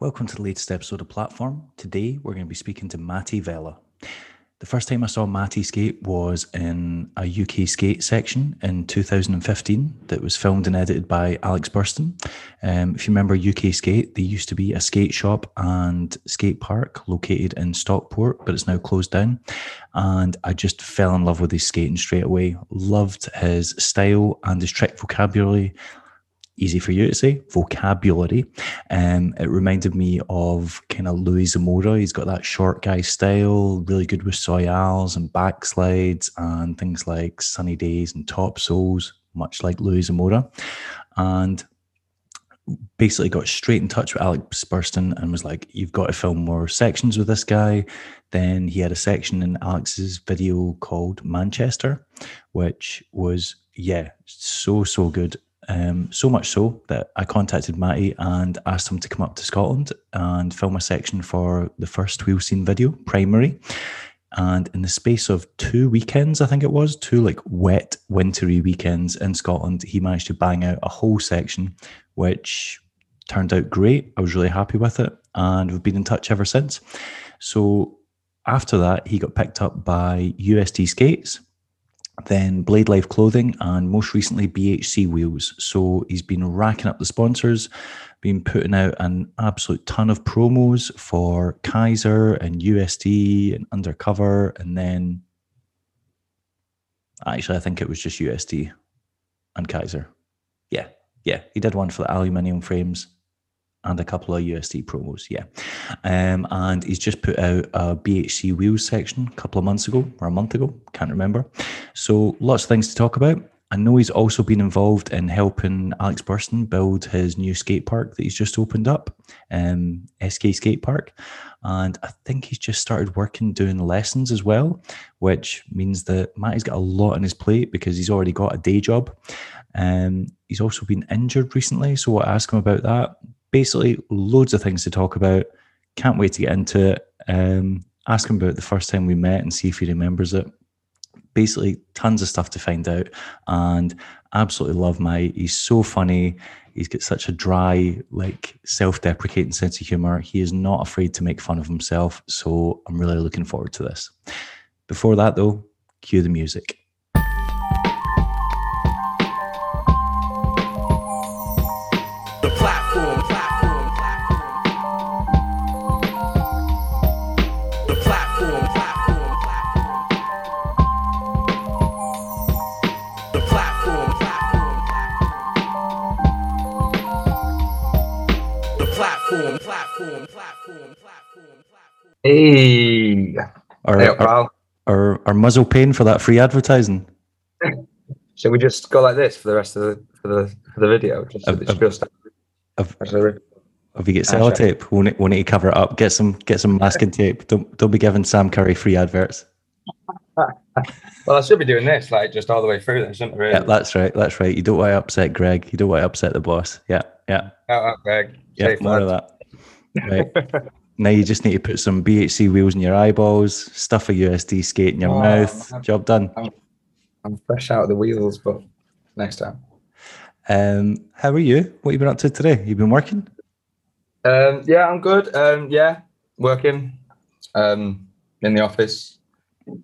Welcome to the latest episode of Platform. Today we're going to be speaking to Matty Vela. The first time I saw Matty skate was in a UK skate section in 2015 that was filmed and edited by Alex Burston. Um, if you remember UK Skate, they used to be a skate shop and skate park located in Stockport, but it's now closed down. And I just fell in love with his skating straight away. Loved his style and his trick vocabulary easy for you to say, vocabulary. Um, it reminded me of kind of Louis Zamora. He's got that short guy style, really good with soyales and backslides and things like sunny days and top souls, much like Louis Zamora. And basically got straight in touch with Alex Burston and was like, You've got to film more sections with this guy. Then he had a section in Alex's video called Manchester, which was, yeah, so, so good. Um, so much so that I contacted Matty and asked him to come up to Scotland and film a section for the first wheel scene video, primary. And in the space of two weekends, I think it was, two like wet, wintry weekends in Scotland, he managed to bang out a whole section, which turned out great. I was really happy with it. And we've been in touch ever since. So after that, he got picked up by USD Skates then Blade Life Clothing, and most recently BHC Wheels. So he's been racking up the sponsors, been putting out an absolute ton of promos for Kizer and USD and Undercover, and then actually I think it was just USD and Kizer. Yeah, yeah, he did one for the aluminium frames and a couple of USD promos, yeah. Um, and he's just put out a BHC wheels section a couple of months ago or a month ago, can't remember. So lots of things to talk about. I know he's also been involved in helping Alex Burston build his new skate park that he's just opened up, um, SK Skate Park. And I think he's just started working doing lessons as well, which means that Matty's got a lot on his plate because he's already got a day job. Um, he's also been injured recently, so I ask him about that basically loads of things to talk about. Can't wait to get into it. Um, ask him about the first time we met and see if he remembers it. Basically, tons of stuff to find out, and absolutely love my. He's so funny. He's got such a dry, like self-deprecating sense of humor. He is not afraid to make fun of himself. So I'm really looking forward to this. Before that, though, cue the music. Hey, our, hey our, our, our, muzzle pain for that free advertising. Shall we just go like this for the rest of the for the for the video? Just, have, have, just have, have you get sellotape? We'll need, we'll need to cover it up. Get some get some masking tape. Don't don't be giving Sam Curry free adverts. well, I should be doing this like just all the way through, then, shouldn't I? Really? Yeah, that's right. That's right. You don't want to upset Greg. You don't want to upset the boss. Yeah, yeah. Oh, Greg. Yeah, Safe more lad. of that. Right. Now you just need to put some BHC wheels in your eyeballs, stuff a USD skate in your oh, mouth. I'm, Job done. I'm, I'm, fresh out of the wheels, but next time. Um, how are you? What have you been up to today? You been working? Um, yeah, I'm good. Um, yeah, working um, in the office,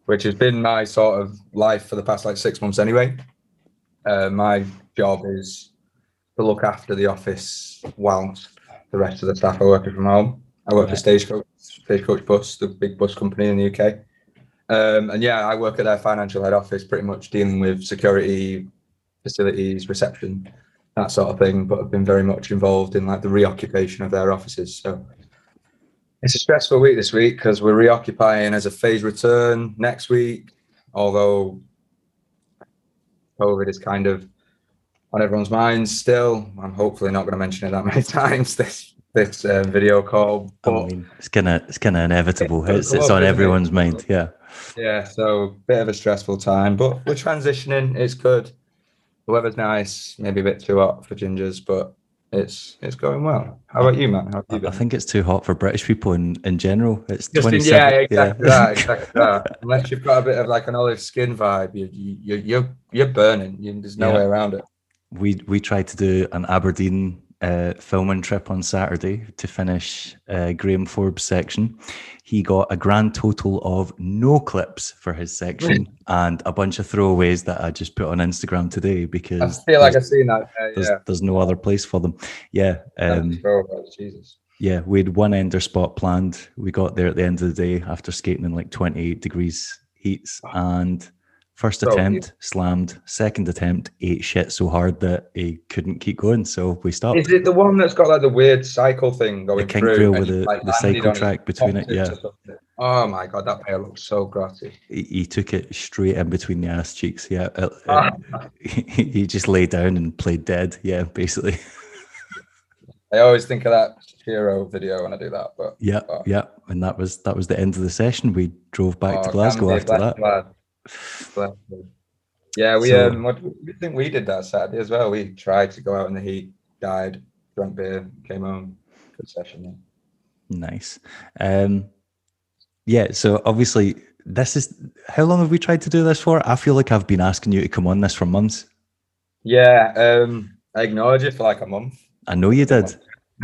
which has been my sort of life for the past like six months anyway. Uh, my job is to look after the office whilst the rest of the staff are working from home. I work for Stagecoach, Stagecoach Bus, the big bus company in the UK. Um, and yeah, I work at their financial head office, pretty much dealing with security, facilities, reception, that sort of thing. But I've been very much involved in like the reoccupation of their offices. So it's a stressful week this week because we're reoccupying as a phase return next week. Although COVID is kind of on everyone's minds still. I'm hopefully not going to mention it that many times this this uh, video call. But I mean, it's gonna it's gonna inevitable. It's, it's on everyone's mind. Yeah. Yeah. So bit of a stressful time, but we're transitioning. It's good. The weather's nice. Maybe a bit too hot for gingers, but it's it's going well. How about you, man? You I think it's too hot for British people in, in general. It's Just in, yeah, exactly yeah. that, exactly that. Unless you've got a bit of like an olive skin vibe, you you you're you're burning. You, there's no yeah. way around it. We we tried to do an Aberdeen uh, filming trip on Saturday to finish uh, Graham Forbes' section. He got a grand total of no clips for his section and a bunch of throwaways that I just put on Instagram today because I feel like I've there's, seen that. Uh, there's, yeah. there's no other place for them. Yeah. Um, Jesus. yeah, we had one ender spot planned. We got there at the end of the day after skating in like 28 degrees heats. And first So attempt slammed, second attempt ate shit so hard that he couldn't keep going. So we stopped. Is it the one that's got like the weird cycle thing going king through? with the- like, the cycle track between it, yeah. tips or something? Oh my god, that pair looks so grotty. He, he took it straight in between the ass cheeks. Yeah. it- Ah. he, he just lay down and played dead. Yeah, basically. I always think of that hero video when I do that, but Yeah, yeah. And that was that was the end of the session. We drove back to Oh, Glasgow after that. lad. Yeah, we So- um, what, we think we did that Saturday as well. We tried to go out in the heat, died, drank beer, came home. Good session. Yeah. Nice. Um, yeah. So obviously, this is how long have we tried to do this for? I feel like I've been asking you to come on this for months. Yeah, um, I ignored you for like a month. I know you did.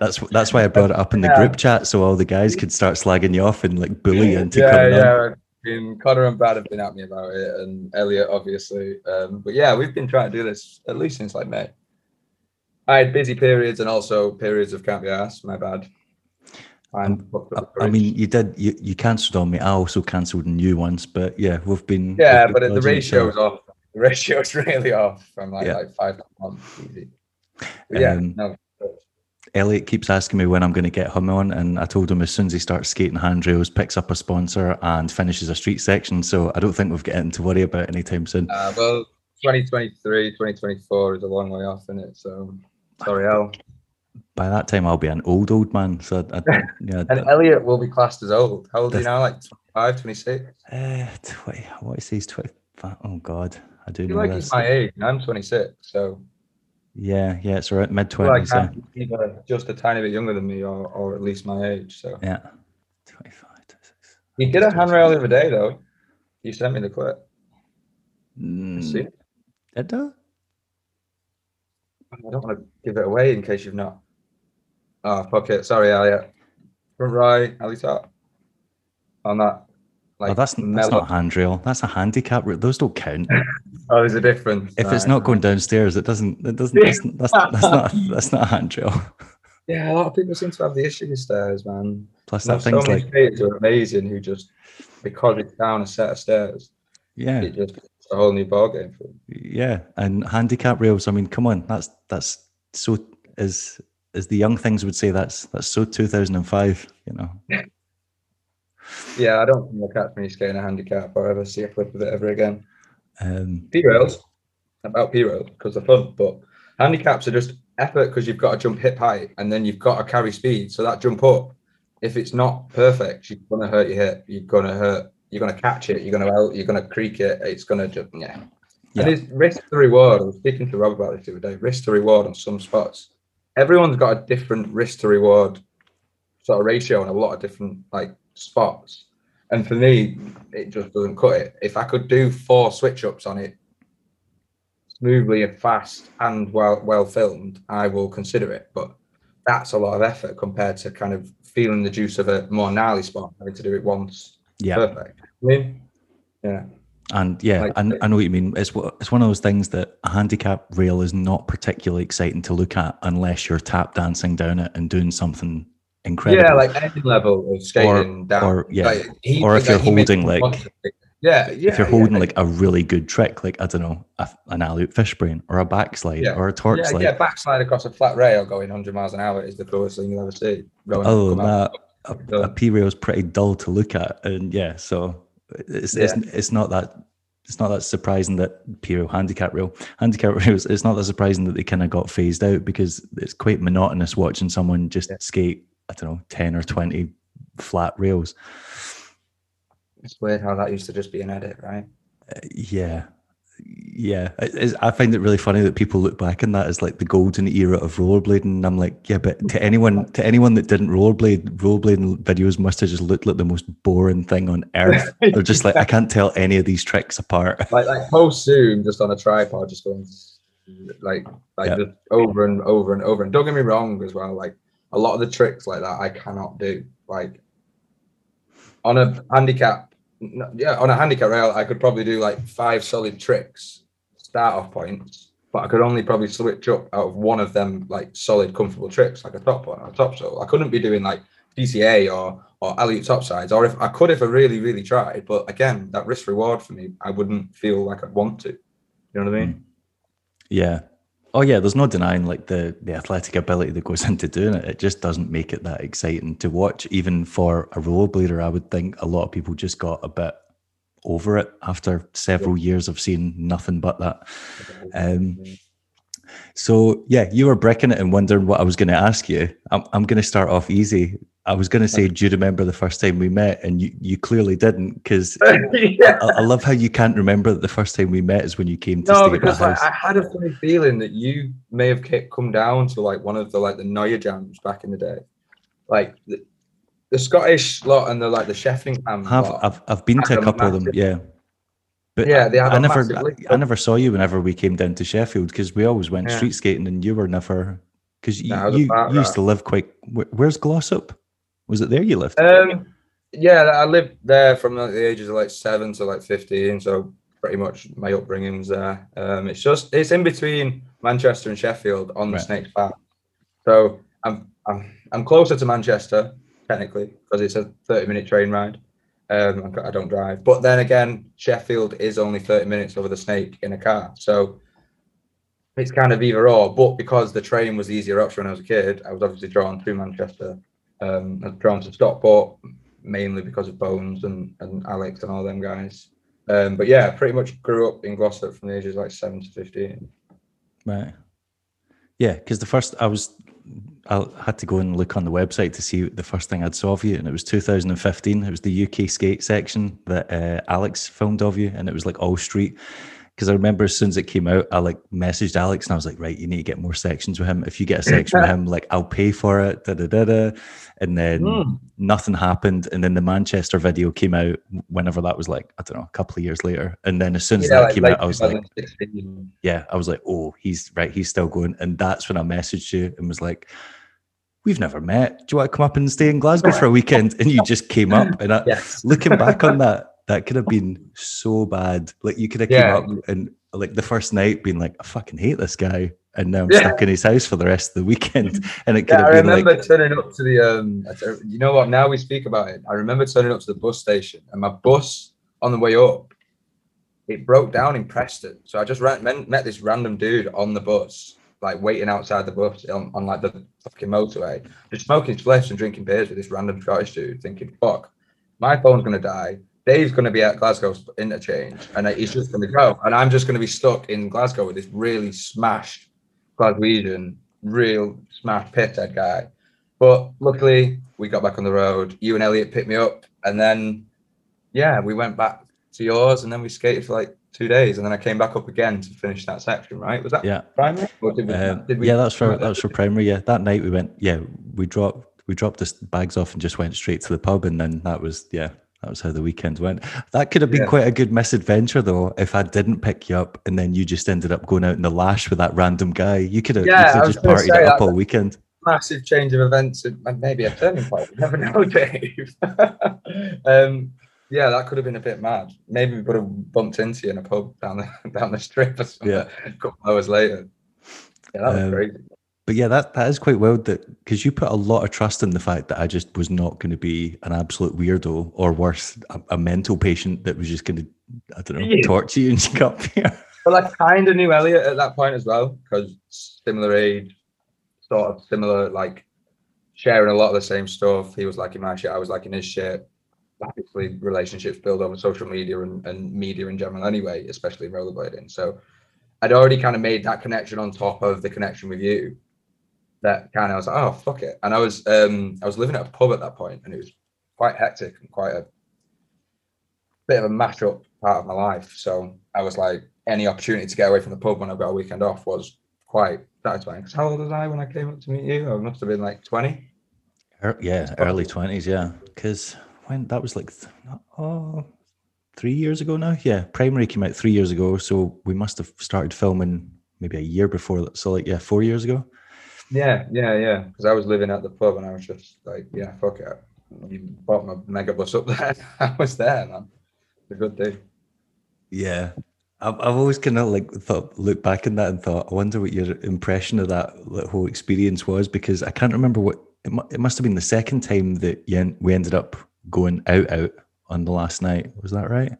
That's that's why I brought it up in the Yeah. group chat so all the guys could start slagging you off and like bully you into yeah, coming on. Been, Connor and Brad have been at me about it, and Elliot obviously. Um, but yeah, we've been trying to do this at least since like May. I had busy periods and also periods of can't be asked. My bad. I'm I, I mean, you did you, you cancelled on me. I also cancelled on you once, but yeah, we've been yeah, we've but the other. ratio's off. The ratio's really off from like Yeah. like five to one. Easy. But yeah, Um, no. Elliot keeps asking me when I'm going to get him on, and I told him as soon as he starts skating handrails, picks up a sponsor, and finishes a street section. So I don't think we've got anything to worry about anytime soon. Uh, well, 2023, 2024 is a long way off, isn't it? So sorry, El. By that time, I'll be an old old man. So I, I, yeah, And Elliot will be classed as old. How old are you now? Like 25, 26? uh, twenty. What is he? Twenty five? Oh God, I do I feel know like this. he's my age. and I'm 26, so Yeah, yeah, it's around mid like yeah. Just a tiny bit younger than me, or, or at least my age. So yeah, 25, 26. he did a handrail the other day, though. You sent me the clip. Mm, See? did I? I don't want to give it away in case you've not. Oh fuck it! Sorry, Elliot. Front right, top. On that. Oh, that's that's not a handrail. That's a handicap. Those don't count. Oh, there's a difference. If it's Right. not going downstairs, it doesn't. It doesn't. That's, that's, that's not. That's not a handrail. Yeah, a lot of people seem to have the issue with stairs, man. Plus, that so thing's many like are amazing who just because it's down a set of stairs, yeah, it just it's a whole new ballgame for them. yeah. And handicap rails. I mean, come on. That's that's so as as the young things would say. That's that's so 2005. You know. Yeah, I don't think I'll catch me skating a handicap or ever see a flip of it ever again. Um, P rails, about P rails because they're fun, but handicaps are just effort because you've got to jump hip height and then you've got to carry speed. So that jump up, if it's not perfect, you're gonna hurt your hip. You're gonna hurt. You're gonna catch it. You're gonna out. You're gonna creak it. It's gonna just yeah. Yeah. And it's risk to reward. I was speaking to Rob about this the other day. Risk to reward on some spots. Everyone's got a different risk to reward sort of ratio on a lot of different like spots. And for me, it just doesn't cut it. If I could do four switch ups on it smoothly and fast and well well filmed, I will consider it. But that's a lot of effort compared to kind of feeling the juice of a more gnarly spot, having to do it once yeah. perfect. I mean, yeah. And yeah, Like- I, I know what you mean. It's it's one of those things that a handicap rail is not particularly exciting to look at unless you're tap dancing down it and doing something incredible. Yeah, like any level of skating down. or, yeah, Like, he- or if like, you're holding, like- yeah, yeah, if you're yeah, holding like a really good trick, like I don't know, a, an alley fish brain or a backslide Yeah. or a torque yeah, slide. yeah, backslide across a flat rail going 100 miles an hour is the coolest thing you'll ever see. Going Other that a, a P rail is pretty dull to look at, and yeah, so it's it's, it's not that it's not that surprising that P rail handicap rail handicap rails. It's not that surprising that they kind of got phased out because it's quite monotonous watching someone just Yeah. skate. I don't know, ten or twenty flat rails. It's weird how that used to just be an edit, right? Uh, yeah. Yeah, It- I find it really funny that people look back on that as like the golden era of rollerblading. And I'm like, yeah, but to anyone, to anyone that didn't rollerblade, rollerblading videos must have just looked like the most boring thing on earth. They're just like, I can't tell any of these tricks apart. Like like post zoom just on a tripod, just going. like like just over and over and over. And don't get me wrong as well, like a lot of the tricks like that I cannot do. Like on a handicap, yeah, on a handicap rail, I could probably do like five solid tricks, start off points, but I could only probably switch up out of one of them like solid, comfortable tricks, like a top one or a top soul. I couldn't be doing like PCA or or alley top sides, or if I could if I really, really tried. But again, that risk reward for me, I wouldn't feel like I'd want to. You know what I mean? Mm. Yeah. Oh yeah, there's no denying like the the athletic ability that goes into doing it. It just doesn't make it that exciting to watch. Even for a rollerblader, I would think a lot of people just got a bit over it after several yeah. years of seeing nothing but that. Um, so yeah, you were breaking it and wondering what I was going to ask you. I'm I'm going to start off easy. I was going to say, do you remember the first time we met? And you, you clearly didn't, because yeah. I, I, love how you can't remember that the first time we met is when you came to no, because like, I had a funny feeling that you may have come down to like one of the like the Neue jams back in the day, like the, the Scottish lot and the like the Shefflingham. Have lot, I've I've been to a couple of them, yeah. But yeah, they I, I never I, I, never saw you whenever we came down to Sheffield because we always went yeah. street skating and you were never because you, no, you, you used to live quite. Where's Glossop? Was it there you lived? Um, yeah, I lived there from like the ages of like seven to like fifteen, so pretty much my upbringing was there. Um, it's just it's in between Manchester and Sheffield on the Snake Snakes Pass, so I'm I'm I'm closer to Manchester technically because it's a thirty minute train ride. Um, I don't drive, but then again, Sheffield is only thirty minutes over the Snake in a car, so it's kind of either or. But because the train was the easier option when I was a kid, I was obviously drawn to Manchester um, I've drawn to Stockport mainly because of Bones and, and Alex and all them guys. Um, but yeah, pretty much grew up in Glossop from the ages like seven to fifteen. Right. Yeah, because the first I was, I had to go and look on the website to see the first thing I'd saw of you, and it was 2015. It was the UK skate section that uh, Alex filmed of you, and it was like all street because I remember as soon as it came out, I like messaged Alex and I was like, right, you need to get more sections with him. If you get a section with him, like I'll pay for it. Da, da, da, da. And then mm. nothing happened. And then the Manchester video came out whenever that was like, I don't know, a couple of years later. And then as soon as yeah, that like, came like out, I was like, yeah, I was like, oh, he's right, he's still going. And that's when I messaged you and was like, we've never met. Do you want to come up and stay in Glasgow for a weekend? And you just came up. And I, yes. looking back on that, that could have been so bad. Like you could have yeah. came up and like the first night being like, I fucking hate this guy. And now I'm yeah. stuck in his house for the rest of the weekend. And it could yeah, have been I remember like, turning up to the um you know what, now we speak about it. I remember turning up to the bus station and my bus on the way up, it broke down in Preston. So I just ran, met this random dude on the bus, like waiting outside the bus on, on like the fucking motorway, just smoking spliffs and drinking beers with this random Scottish dude, thinking, fuck, my phone's gonna die Dave's going to be at Glasgow interchange and he's just going to go. And I'm just going to be stuck in Glasgow with this really smashed Glaswegian, real smashed pithead guy. But luckily, we got back on the road. You and Elliot picked me up. And then, yeah, we went back to yours and then we skated for like two days. And then I came back up again to finish that section, right? Was that yeah. primary? Did we, um, did we, yeah, that's for, that was for primary. Yeah. That night we went, yeah, we dropped. We dropped the bags off and just went straight to the pub, and then that was yeah, that was how the weekend went. That could have been yeah. quite a good misadventure, though, if I didn't pick you up and then you just ended up going out in the lash with that random guy. You could have, yeah, you could have just partied it up all weekend. Massive change of events and maybe a turning point. You never know, Dave. um, yeah, that could have been a bit mad. Maybe we would have bumped into you in a pub down the down the strip or something. Yeah, a couple hours later. Yeah, that was um, crazy but yeah, that that is quite wild that because you put a lot of trust in the fact that I just was not going to be an absolute weirdo or worse, a, a mental patient that was just going to, I don't know, yeah. torture you and you got here. Well, I kind of knew Elliot at that point as well because similar age, sort of similar, like sharing a lot of the same stuff. He was liking my shit, I was liking his shit. Obviously, relationships build over social media and, and media in general, anyway, especially rollerblading. So I'd already kind of made that connection on top of the connection with you that kind of I was like, oh fuck it. And I was um I was living at a pub at that point and it was quite hectic and quite a bit of a mash up part of my life. So I was like, any opportunity to get away from the pub when I've got a weekend off was quite satisfying. Because how old was I when I came up to meet you? I must have been like 20. Yeah, early 20s, yeah. Because when that was like, oh, three years ago now. Yeah, primary came out three years ago. So we must have started filming maybe a year before. So like yeah, four years ago. Yeah, yeah, yeah. Because I was living at the pub and I was just like, yeah, fuck it. You bought my mega bus up there. I was there, man. It's a good day. Yeah. I've, I've always kind of like thought, look back in that and thought, I wonder what your impression of that, whole experience was because I can't remember what it, mu- it must have been the second time that you, en- we ended up going out out on the last night. Was that right?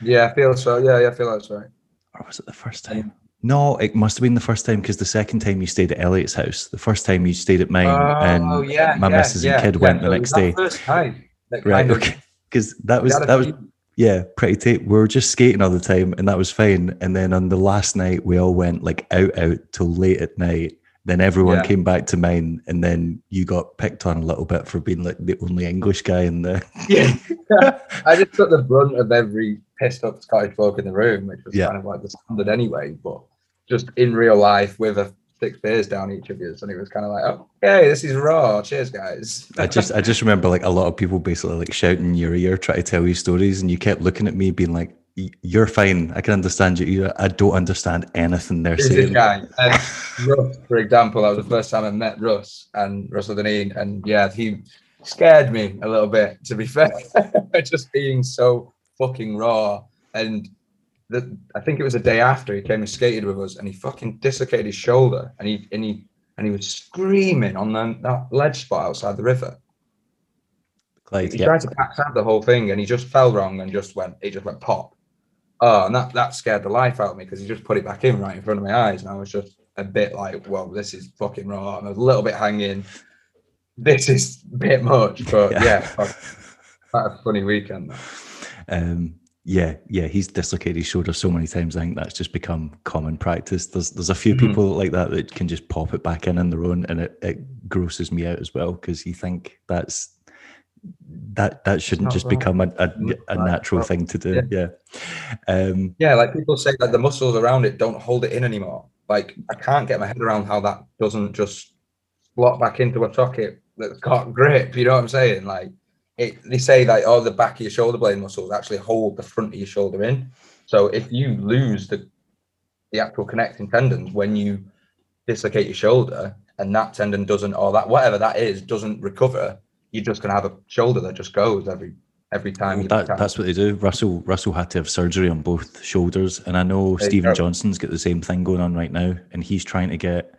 Yeah, I feel so. Yeah, yeah, I feel that's right. Or was it the first time? No, it must have been the first time because the second time you stayed at Elliot's house, the first time you stayed at mine, oh, and Oh, yeah, my yeah, missus yeah, and kid went the next day. First time. Right, okay. Because that was we had a that was yeah, pretty tight. We were just skating all the time, and that was fine. And then on the last night, we all went like out out till late at night. Then everyone came back to mine, and then you got picked on a little bit for being like the only English guy in there. Yeah. I just got the brunt of every pissed up Scottish bloke in the room, which was Yeah. kind of like the standard anyway. But just in real life with a six beers down each of you. And it was kind of like, okay, this is raw. Cheers, guys. I just I just remember like a lot of people basically like shouting in your ear, trying to tell you stories, and you kept looking at me, being like, "You're fine. I can understand you. you. I don't understand anything they're There's this saying." guy, Russ, for example. That was the first time I met Russ and Russell Deneen, and yeah, he scared me a little bit. To be fair, just being so fucking raw. And the, I think it was a day after he came and skated with us, and he fucking dislocated his shoulder, and he and he and he was screaming on the, that ledge spot outside the river. He yeah. tried to pass out the whole thing, and he just fell wrong and just went. It just went pop. Oh, and that that scared the life out of me because he just put it back in right in front of my eyes, and I was just a bit like, "Well, this is fucking raw." And I was a little bit hanging. This is a bit much, but Yeah. yeah, fuck, what a funny weekend. though. Um, yeah, yeah, he's dislocated his shoulder so many times. I think that's just become common practice. There's there's a few Mhm. people like that that can just pop it back in on their own, and it, it grosses me out as well because you think that's that that shouldn't just wrong. become a, a, a natural thing to do. Yeah. Um, Yeah, like people say that the muscles around it don't hold it in anymore. Like I can't get my head around how that doesn't just slot back into a socket that's got grip. You know what I'm saying? Like it, they say that oh, the back of your shoulder blade muscles actually hold the front of your shoulder in. So if you lose the the actual connecting tendons when you dislocate your shoulder and that tendon doesn't or that whatever that is doesn't recover, you're just gonna have a shoulder that just goes every every time. well, you that, that's what they do. Russell Russell had to have surgery on both shoulders, and I know There Stephen. Johnson's got the same thing going on right now, and he's trying to get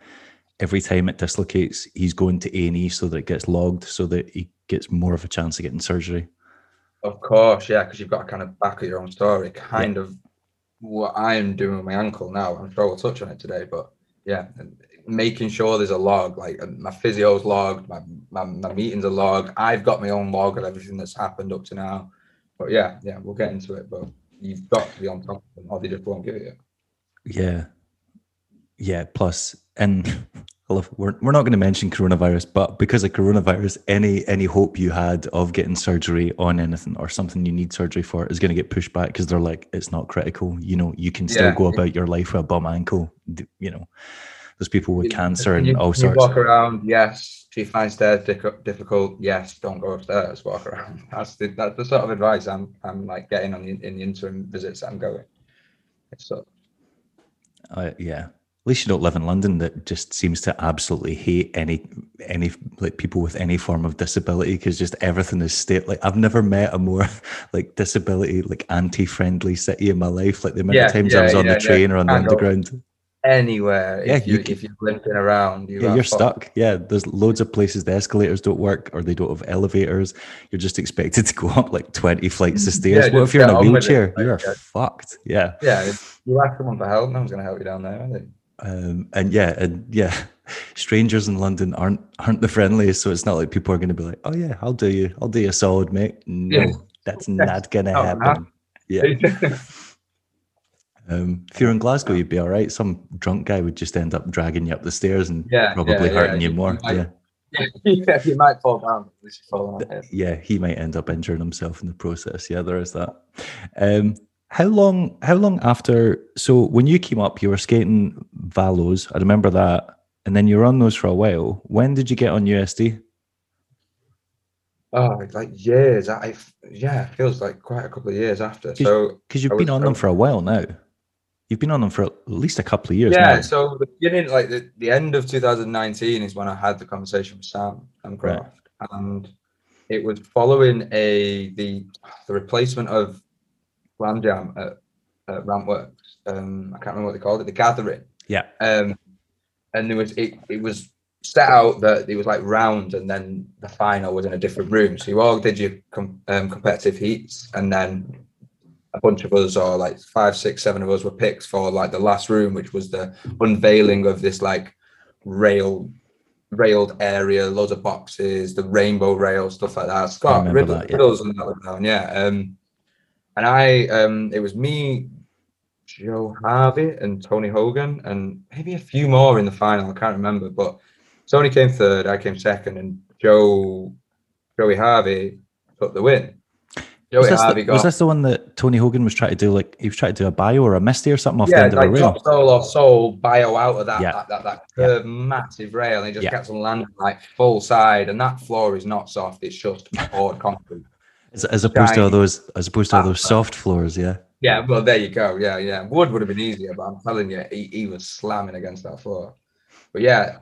every time it dislocates, he's going to A and E so that it gets logged, so that he gets more of a chance of getting surgery. Of course, yeah, because you've got to kind of back at your own story. Kind of what I am doing with my ankle now. I'm sure we'll touch on it today, but yeah, making sure there's a log. Like my physio's logged, my, my my meetings are logged. I've got my own log of everything that's happened up to now. But yeah, yeah, we'll get into it. But you've got to be on top of them, or they just won't give it you. Yeah. Yeah. Plus, and Love, we're, we're not going to mention coronavirus, but because of coronavirus, any any hope you had of getting surgery on anything or something you need surgery for is going to get pushed back because they're like, it's not critical. You know, you can still Yeah. go about your life with a bum ankle. You know, there's people with cancer and you, all sorts. walk around, yes. Do you find stairs difficult? Yes. Don't go upstairs. Walk around. That's the that's the sort of advice I'm I'm like getting on the in the interim visits that I'm going. So Uh, yeah. Least you don't live in London that just seems to absolutely hate any any like people with any form of disability because just everything is state like I've never met a more like disability like anti-friendly city in my life. Like the amount Yeah, of times I was on yeah, the yeah. train or on the underground. anywhere, Yeah, if you you, if you're limping around, you Yeah, you're fucked. stuck. Yeah, there's loads of places the escalators don't work or they don't have elevators. You're just expected to go up like 20 flights of stairs. Yeah, what if you're in a it. wheelchair? Like, You're yeah. fucked. Yeah. Yeah, you ask someone for help, no one's gonna help you down there, are they? Um, and yeah, and yeah, strangers in London aren't aren't the friendliest. So it's not like people are going to be like, "Oh yeah, I'll do you, I'll do you a solid, mate." No, Yeah. that's not going to Oh, happen. Yeah. Um, if you're in Glasgow, you'd be all right. Some drunk guy would just end up dragging you up the stairs and Yeah, probably yeah, hurting you you- more. might- yeah, yeah, you might fall down. At least you fall it. yeah, he might end up injuring himself in the process. Yeah, there is that. Um, how long? How long after? So when you came up, you were skating Valos. I remember that, and then you were on those for a while. When did you get on USD? Oh, like years. I yeah, it feels like quite a couple of years after. So Because you've been on them for a while now. You've been on them for at least a couple of years yeah. now. So the beginning, like the, the end of 2019, is when I had the conversation with Sam and Right. And it was following a the the replacement of Ram Jam at, at Rampworks. Um, I can't remember what they called it. The Gathering. Yeah. Um, and there was it. It was set out that it was like round, and then the final was in a different room. So you all did your com- um, competitive heats, and then a bunch of us, or like five, six, seven of us, were picked for like the last room, which was the unveiling of this like rail railed area, loads of boxes, the rainbow rail, stuff like that. Scott riddle, that, yeah. riddles and that yeah. Um, and I, um, it was me, Joe Harvey, and Tony Hogan, and maybe a few more in the final. I can't remember, but Tony came third, I came second, and Joe, Joey Harvey took the win. Joey Was this, Harvey the, got was this the one that Tony Hogan was trying to do? Like he was trying to do a bio or a misty or something off the yeah, end of a like rail. soul or soul bio out of that Yeah. that, that, that Yeah. massive rail and he just Yeah. kept on landing like full side and that floor is not soft it's just poured concrete As, as opposed to all those, as opposed to all those soft floors. Yeah. yeah well there you go yeah yeah wood would have been easier but i'm telling you he, he was slamming against that floor but yeah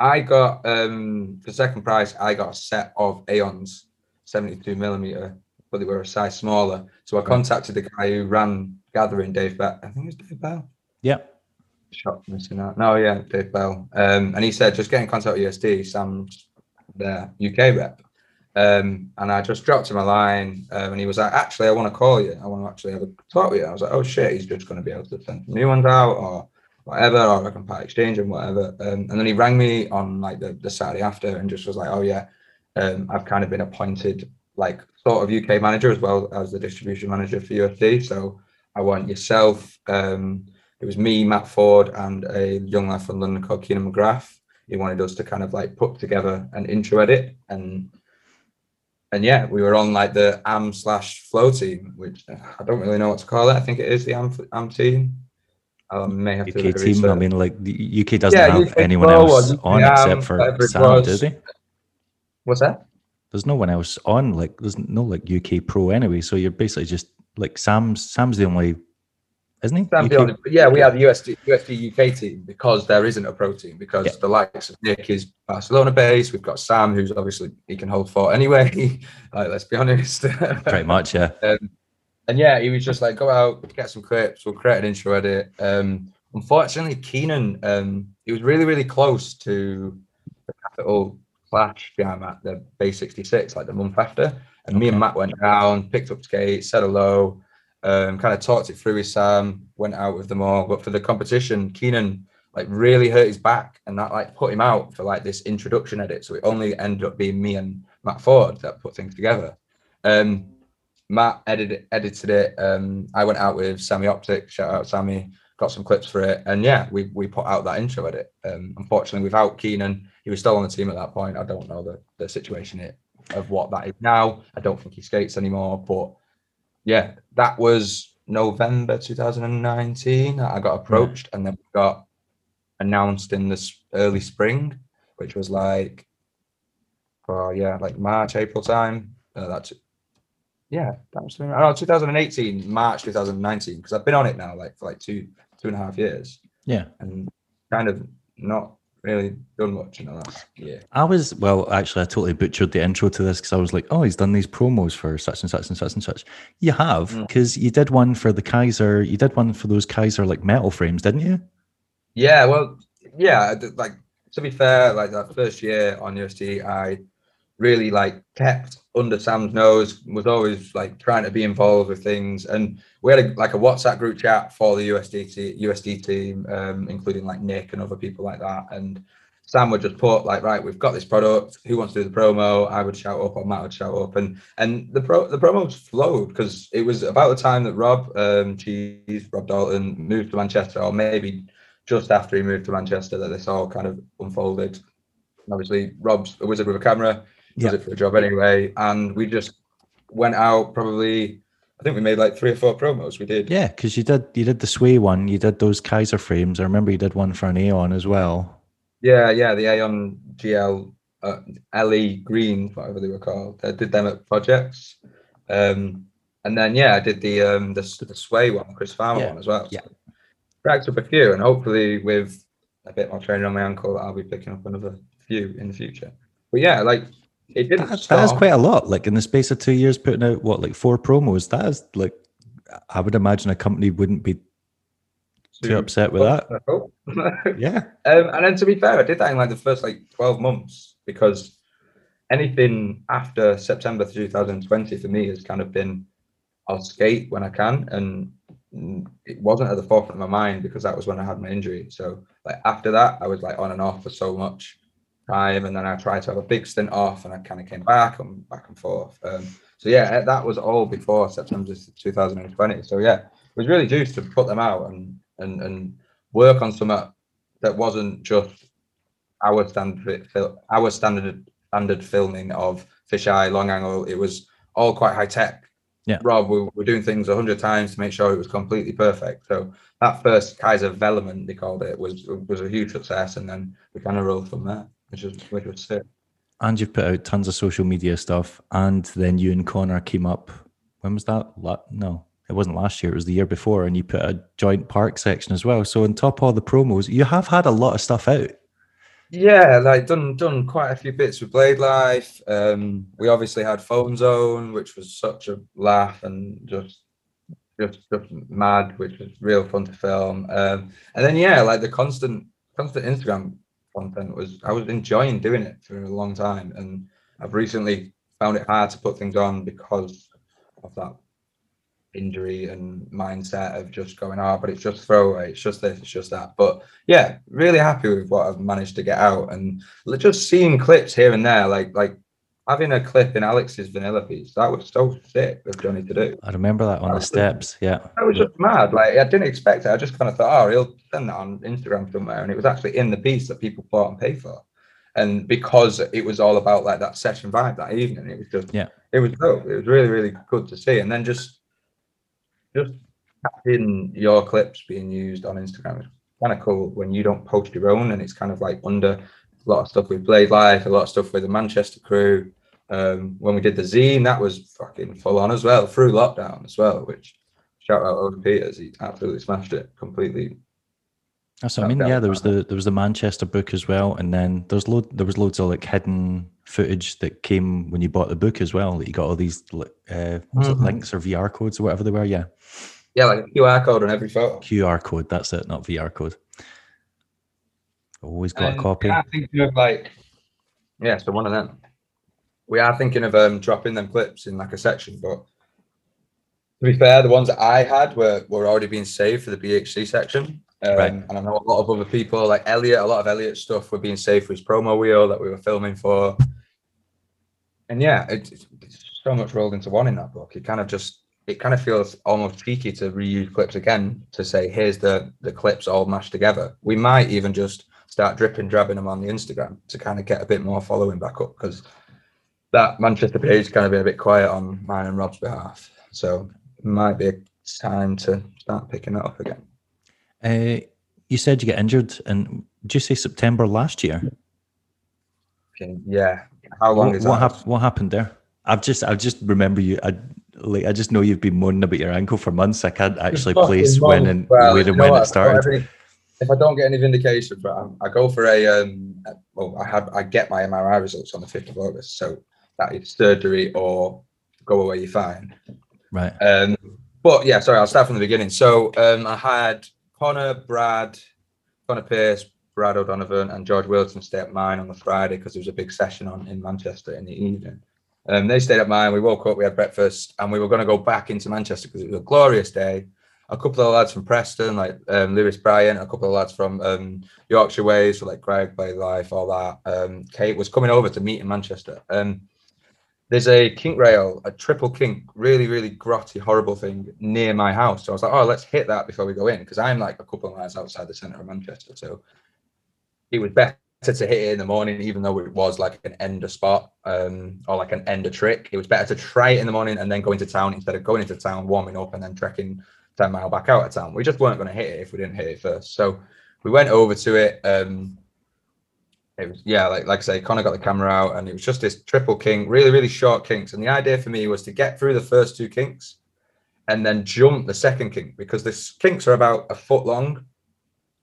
i got um for second prize i got a set of aeons 72 millimeter but they were a size smaller so i contacted the guy who ran gathering dave Bell. i think it was dave bell Yeah. Shot missing out. No, yeah, Dave Bell. Um, and he said, just get in contact with USD, Sam's their UK rep. Um, and I just dropped him a line, um, and he was like, actually, I want to call you. I want to actually have a talk with you. I was like, oh shit, he's just going to be able to send new ones out or whatever, or I can part exchange and whatever. Um, and then he rang me on like the, the Saturday after and just was like, oh yeah, um, I've kind of been appointed like sort of UK manager as well as the distribution manager for USD. So I want yourself, um, it was me, Matt Ford, and a young lad from London called Keenan McGrath. He wanted us to kind of like put together an intro edit and and yeah, we were on like the AM slash flow team, which I don't really know what to call it. I think it is the AM, AM team. I may have to UK a team. I mean, like the UK doesn't Yeah, have UK anyone else on Am, except for Sam, do they? What's that? There's no one else on. Like, there's no like UK Pro anyway. So you're basically just like Sam's. Sam's the only, isn't he? Sam Beyond, but yeah, we have the USD, USD UK team because there isn't a pro team because Yeah. the likes of Nick is Barcelona based. We've got Sam, who's obviously he can hold for anyway. like, let's be honest. Pretty much, yeah. Um, and yeah, he was just like, go out, get some clips, we'll create an intro edit. Um, unfortunately, Keenan, um, he was really, really close to the Capital Clash jam at the Base 66, like the month after. And me and Matt went down, picked up skates, said hello, um, kind of talked it through with Sam, went out with them all. But for the competition, Keenan like really hurt his back and that like put him out for like this introduction edit. So it only ended up being me and Matt Ford that put things together. Um, Matt edited edited it. Um, I went out with Sammy Optic. Shout out Sammy. Got some clips for it, and yeah, we we put out that intro edit. Um, unfortunately, without Keenan, he was still on the team at that point. I don't know the the situation it, of what that is now. I don't think he skates anymore. But yeah, that was November 2019. I got approached, and then we got announced in this early spring, which was like, oh yeah, like March, April time. Uh, that's yeah, that was I know 2018, March 2019, because I've been on it now like for like two two and a half years Yeah. and kind of not really done much in the last year. I was well, actually, I totally butchered the intro to this because I was like, "Oh, he's done these promos for such and such and such and such." You have Mm. because you did one for the Kizer. You did one for those Kizer like metal frames, didn't you? Yeah, well, yeah, like to be fair, like that first year on USD, I really like kept under Sam's nose, was always like trying to be involved with things. And we had a, like a WhatsApp group chat for the USD te- USD team, um, including like Nick and other people like that. And Sam would just put like, right, we've got this product. Who wants to do the promo? I would shout up, or Matt would shout up, and and the pro the promos flowed because it was about the time that Rob um, Cheese, Rob Dalton moved to Manchester, or maybe just after he moved to Manchester that this all kind of unfolded. And obviously, Rob's a wizard with a camera, does Yeah. it for a job anyway. And we just went out probably, I think we made like three or four promos. We did. Yeah, because you did you did the Sway one. You did those Kizer frames. I remember you did one for an Aeon as well. Yeah, yeah, the Aeon GL uh, LE Green, whatever they were called. I did them at projects. Um, and then yeah, I did the um the, the Sway one, Chris Farmer Yeah, one as well. yeah. cracked up a few, and hopefully with a bit more training on my ankle, I'll be picking up another few in the future. But yeah, like it didn't. That, that is quite a lot. Like in the space of two years, putting out what like four promos. That is like, I would imagine a company wouldn't be too upset with that. yeah. Um, and then to be fair, I did that in like the first like 12 months because anything after September 2020 for me has kind of been I'll skate when I can. And it wasn't at the forefront of my mind because that was when I had my injury. So like after that, I was like on and off for so much time. And then I tried to have a big stint off and I kind of came back and back and forth. Um, so yeah, that was all before September 2020. So yeah, it was really juiced to put them out and and and work on something that wasn't just our standard our standard standard filming of fisheye long angle. It was all quite high tech. Yeah. Rob, we were doing things a hundred times to make sure it was completely perfect. So that first Kizer Velament, they called it, was was a huge success, and then we kind of rolled from there, which was which was sick. And you've put out tons of social media stuff, and then you and Connor came up. When was that? No, it wasn't last year, it was the year before, and you put a joint park section as well. So on top of all the promos, you have had a lot of stuff out. Yeah, like done done quite a few bits with Blade Life. Um, we obviously had Foam Zone, which was such a laugh and just just, just mad, which was real fun to film. Um, and then yeah, like the constant constant Instagram content was I was enjoying doing it for a long time, and I've recently found it hard to put things on because of that injury and mindset of just going, oh, but it's just throwaway, it's just this, it's just that. But yeah, really happy with what I've managed to get out and just seeing clips here and there, like like having a clip in Alex's vanilla piece, that was so sick of Johnny to do. I remember that on that the steps. Yeah. That was just mad. Like I didn't expect it. I just kind of thought, oh, he'll send that on Instagram somewhere. And it was actually in the piece that people bought and paid for. And because it was all about like that session vibe that evening, it was just yeah, it was dope. It was really, really good to see. And then just just having your clips being used on Instagram is kind of cool when you don't post your own and it's kind of like under a lot of stuff with Blade Life, a lot of stuff with the Manchester crew. Um, when we did the zine, that was fucking full on as well through lockdown as well, which shout out over Peters, he absolutely smashed it completely. That's what I mean. Yeah, there was the there was the Manchester book as well, and then there's load there was loads of like hidden footage that came when you bought the book as well. That you got all these uh, mm-hmm. links or VR codes or whatever they were. Yeah, yeah, like a QR code on every photo. QR code. That's it, not VR code. Always got and a copy. Yeah, thinking of like, yeah, so one of them. We are thinking of um dropping them clips in like a section, but to be fair, the ones that I had were were already being saved for the BHC section. Um, right. And I know a lot of other people, like Elliot, a lot of Elliot stuff were being saved for his promo wheel that we were filming for. And yeah, it, it's so much rolled into one in that book. It kind of just it kind of feels almost cheeky to reuse clips again to say here's the the clips all mashed together. We might even just start dripping drabbing them on the Instagram to kind of get a bit more following back up because that Manchester page kind of been a bit quiet on mine and Rob's behalf. So it might be a time to start picking that up again. Uh, you said you get injured, and did you say September last year? Yeah. How long what, is what, hap- what happened there? I've just I just remember you. I like I just know you've been moaning about your ankle for months. I can't actually place when and well, where and when what? it started. If I don't get any vindication, but I go for a um, well, I had I get my MRI results on the fifth of August, so that is surgery or go away, you're fine. Right. Um, but yeah, sorry, I'll start from the beginning. So um, I had Connor, Brad, Connor Pierce, Brad O'Donovan, and George Wilson stay at mine on the Friday because there was a big session on in Manchester in the evening. Um, they stayed at mine. We woke up, we had breakfast, and we were going to go back into Manchester because it was a glorious day. A couple of lads from Preston, like um, Lewis Bryant, a couple of lads from um, Yorkshire Ways, so like Greg, Blade Life, all that. Um, Kate was coming over to meet in Manchester. Um, there's a kink rail, a triple kink, really, really grotty, horrible thing near my house. So I was like, oh, let's hit that before we go in because I'm like a couple of miles outside the centre of Manchester. So it was better to hit it in the morning, even though it was like an ender spot um, or like an ender trick. It was better to try it in the morning and then go into town instead of going into town, warming up, and then trekking 10 mile back out of town. We just weren't going to hit it if we didn't hit it first. So we went over to it. Um, it was, yeah, like, like I say, Connor got the camera out and it was just this triple kink, really, really short kinks. And the idea for me was to get through the first two kinks and then jump the second kink because the kinks are about a foot long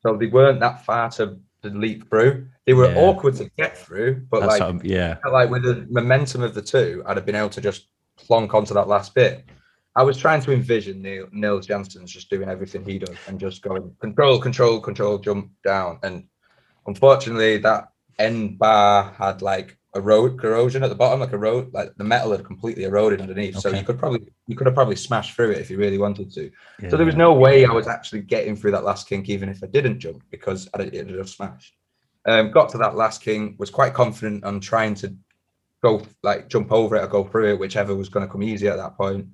so they weren't that far to, to leap through. They were Yeah. awkward to get through, but That's like yeah. like with the momentum of the two, I'd have been able to just plonk onto that last bit. I was trying to envision Neil Nils Jansson's just doing everything he does and just going control, control, control, jump down. And unfortunately, that end bar had like erode corrosion at the bottom, like erode, like the metal had completely eroded underneath. So you could probably you could have probably smashed through it if you really wanted to. yeah. So there was no way I was actually getting through that last kink, even if I didn't jump, because I'd, it had just smashed. Um, got to that last kink, was quite confident on trying to go like jump over it or go through it, whichever was going to come easy at that point.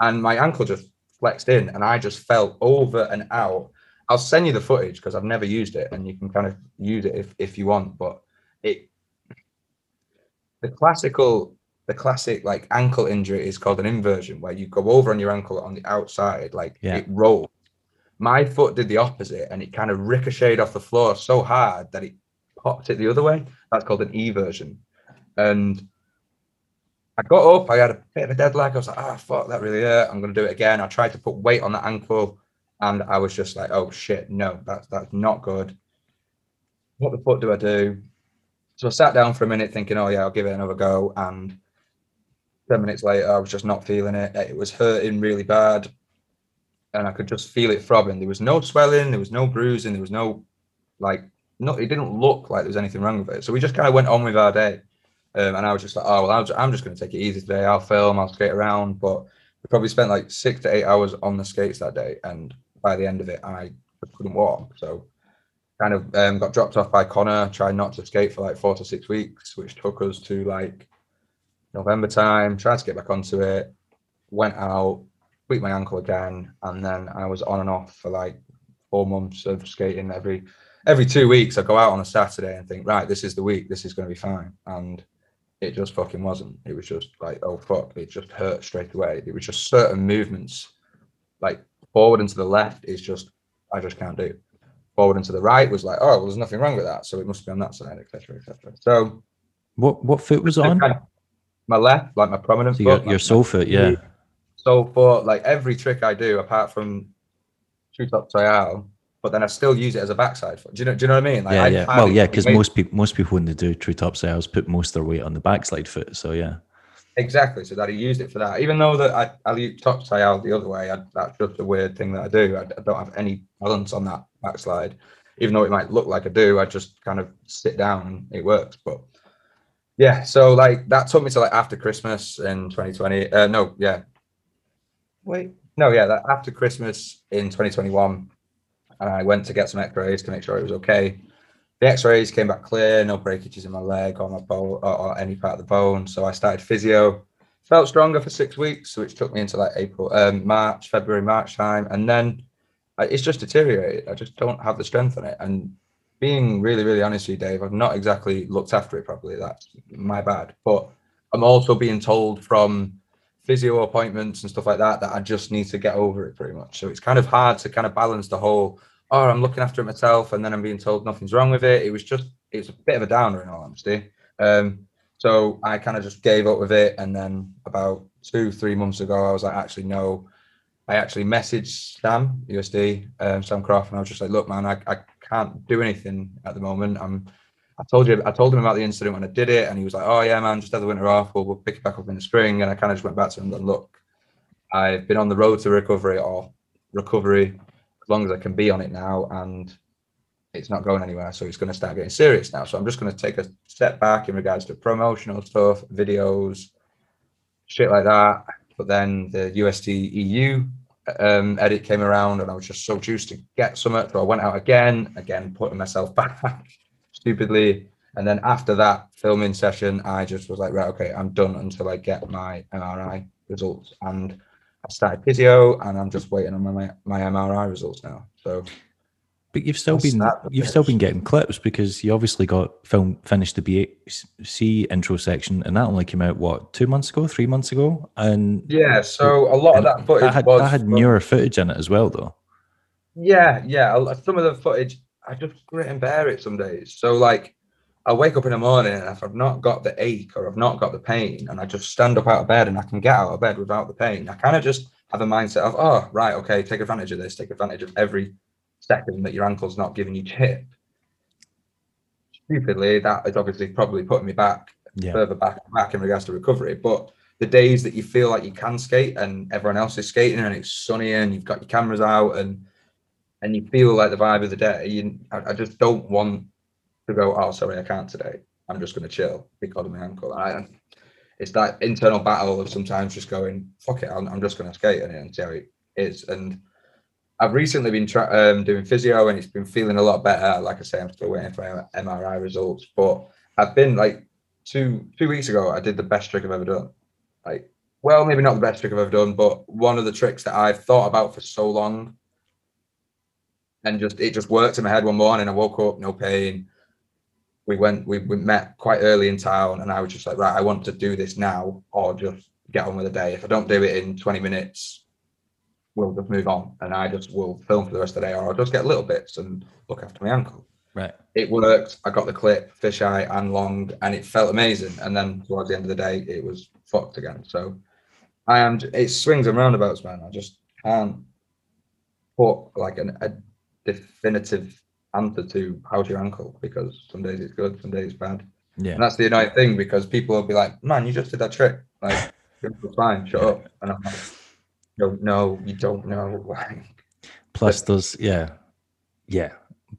And my ankle just flexed in, and I just fell over and out. I'll send you the footage because I've never used it, and you can kind of use it if if you want. But it, the classical the classic like ankle injury is called an inversion where you go over on your ankle on the outside like Yeah. it rolls. My foot did the opposite and it kind of ricocheted off the floor so hard that it popped it the other way. That's called an eversion. And i got up i had a bit of a dead leg i was like ah fuck that really hurt i'm going to do it again. I tried to put weight on that ankle and i was just like oh shit no that's that's not good. What the fuck do i do so I sat down for a minute thinking, oh yeah, I'll give it another go. And 10 minutes later, I was just not feeling it. It was hurting really bad. And I could just feel it throbbing. There was no swelling, there was no bruising, there was no like no, it didn't look like there was anything wrong with it. So we just kind of went on with our day. Um, and I was just like, oh well, I'm just, just going to take it easy today. I'll film, I'll skate around. But we probably spent like six to eight hours on the skates that day. And by the end of it, I couldn't walk. So kind of um, got dropped off by Connor, tried not to skate for like four to six weeks, which took us to like November time, tried to get back onto it, went out, tweaked my ankle again, and then I was on and off for like four months of skating every every two weeks. I go out on a Saturday and think, right, this is the week, this is going to be fine. And it just fucking wasn't. It was just like, oh fuck, it just hurt straight away. It was just certain movements, like forward and to the left, is just I just can't do forward and to the right was like, oh, well, there's nothing wrong with that, so it must be on that side, etc., etc. So What what foot was on? kind of- my left, like my prominent So foot, your like soul foot, yeah. so for like every trick I do, apart from two top trial, but then I still use it as a backside foot. Do you know? Do you know what I mean? Like, Yeah, I yeah. Well, yeah, because most people most people when they do true top souls put most of their weight on the backside foot. So yeah. Exactly. So that I used it for that. Even though that I, I top side out the other way, I, that's just a weird thing that I do. I, I don't have any balance on that backslide. Even though it might look like I do, I just kind of sit down and it works. But yeah, so like that took me to like after Christmas in 2020. Uh, no, yeah. Wait, no, yeah, that after Christmas in 2021, and I went to get some X-rays to make sure it was okay. The X-rays came back clear, no breakages in my leg or my bone or, or any part of the bone. So I started physio. Felt stronger for six weeks, which took me into like April, um, March, February, March time, and then I, it's just deteriorated. I just don't have the strength on it. And being really, really honest with you, Dave, I've not exactly looked after it properly. That's my bad. But I'm also being told from physio appointments and stuff like that that I just need to get over it pretty much. So it's kind of hard to kind of balance the whole, oh, I'm looking after it myself, and then I'm being told nothing's wrong with it. It was just, it's a bit of a downer in all honesty. Um, so I kind of just gave up with it. And then about two, three months ago, I was like, actually, no. I actually messaged Sam, USD, um, Sam Croft, and I was just like, look, man, I, I can't do anything at the moment. I'm I told you, I told him about the incident when I did it, and he was like, "Oh yeah, man, just have the winter off. We'll, we'll pick it back up in the spring." And I kind of just went back to him and "Look, I've been on the road to recovery or recovery as long as I can be on it now, and it's not going anywhere. So it's going to start getting serious now. So I'm just going to take a step back in regards to promotional stuff, videos, shit like that. But then the USD EU um, edit came around, and I was just so juiced to get some. It. So I went out again, again putting myself back stupidly. And then after that filming session, I just was like, right, okay, I'm done until I get my MRI results. And I started physio, and I'm just waiting on my my MRI results now. So But you've still been you've still been getting clips because you obviously got film finished the BHC intro section, and that only came out what two months ago, three months ago, and yeah, so a lot of that footage that had, was that had from- newer footage in it as well, though. Yeah, yeah. Some of the footage, I just grit and bear it some days. So like, I wake up in the morning and if I've not got the ache or I've not got the pain, and I just stand up out of bed and I can get out of bed without the pain, I kind of just have a mindset of, oh, right, okay, take advantage of this, take advantage of every second that your ankle's not giving you tip, stupidly, that is obviously probably putting me back Yeah. further back back in regards to recovery. But the days that you feel like you can skate and everyone else is skating and it's sunny and you've got your cameras out and and you feel like the vibe of the day, you, I, I just don't want to go. Oh, sorry, I can't today. I'm just going to chill because of my ankle. I, it's that internal battle of sometimes just going, fuck it, I'm, I'm just going to skate it and see how it is. And I've recently been tra- um, doing physio and it's been feeling a lot better. Like I say, I'm still waiting for MRI results, but I've been like two two weeks ago. I did the best trick I've ever done. Like, well, maybe not the best trick I've ever done, but one of the tricks that I've thought about for so long, and just it just worked in my head one morning. I woke up, no pain. We went, we, we met quite early in town, and I was just like, right, I want to do this now, or just get on with the day. If I don't do it in 20 minutes, we'll just move on and I just will film for the rest of the day or I'll just get little bits and look after my ankle. Right. It worked. I got the clip, fisheye and long, and it felt amazing. And then towards the end of the day, it was fucked again. So I am, it swings and roundabouts, man. I just can't put like an, a definitive answer to how's your ankle because some days it's good, some days it's bad. Yeah. And that's the annoying thing because people will be like, man, you just did that trick. Like, it's fine, shut up. And I'm like, no, no, you don't know. Like, Plus, those. yeah, yeah.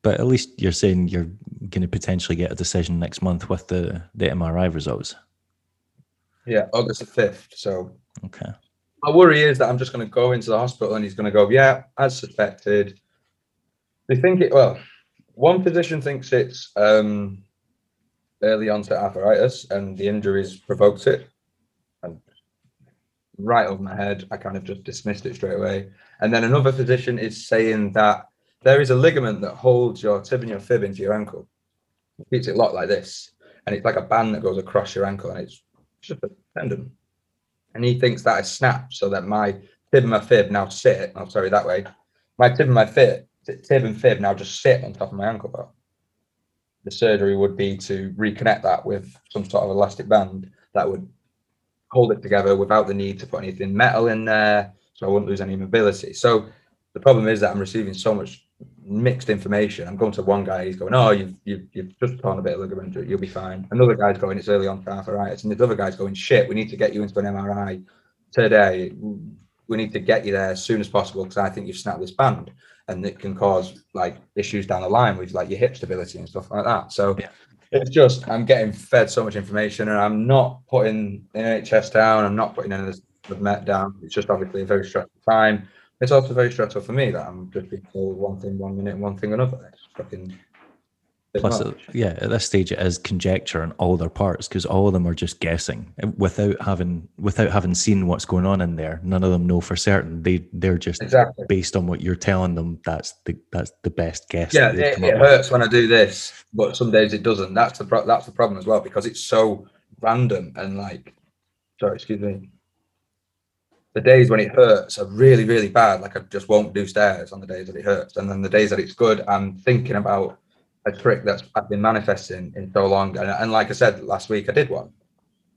But at least you're saying you're going to potentially get a decision next month with the the MRI results. yeah, August the 5th. So Okay. my worry is that I'm just going to go into the hospital and he's going to go, yeah, as suspected. They think it, well, one physician thinks it's um, early onset arthritis and the injuries provoked it. And right over my head, I kind of just dismissed it straight away. And then another physician is saying that there is a ligament that holds your tib and your fib into your ankle. It keeps it locked like this. And it's like a band that goes across your ankle and it's just a tendon and he thinks that I snapped so that my tib and my fib now sit. Oh, sorry, that way. My tib and my fib, tib and fib now just sit on top of my ankle bone. The surgery would be to reconnect that with some sort of elastic band that would hold it together without the need to put anything metal in there, so I wouldn't lose any mobility. So the problem is that I'm receiving so much mixed information. I'm going to one guy, he's going, "Oh, you've you've, you've just torn a bit of ligament, you'll be fine." Another guy's going, "It's early on arthritis," and the other guy's going, "Shit, we need to get you into an MRI today. We need to get you there as soon as possible because I think you've snapped this band, and it can cause like issues down the line with like your hip stability and stuff like that." So. Yeah. It's just I'm getting fed so much information, and I'm not putting the NHS down. I'm not putting any of the Met down. It's just obviously a very stressful time it's also very stressful for me that I'm just being told one thing one minute, one thing another. It's fucking. Plus, it, yeah, at this stage it is conjecture on all their parts because all of them are just guessing uh, without having without having seen what's going on in there. None of them know for certain. They they're just exactly. based on what you're telling them. That's the that's the best guess. Yeah, it, it hurts when I do this, but some days it doesn't. That's the pro- that's the problem as well because it's so random and like. Sorry, excuse me. The days when it hurts are really, really bad. Like I just won't do stairs on the days that it hurts, and then the days that it's good, I'm thinking about a trick that's I've been manifesting in so long. And, and like I said last week, I did one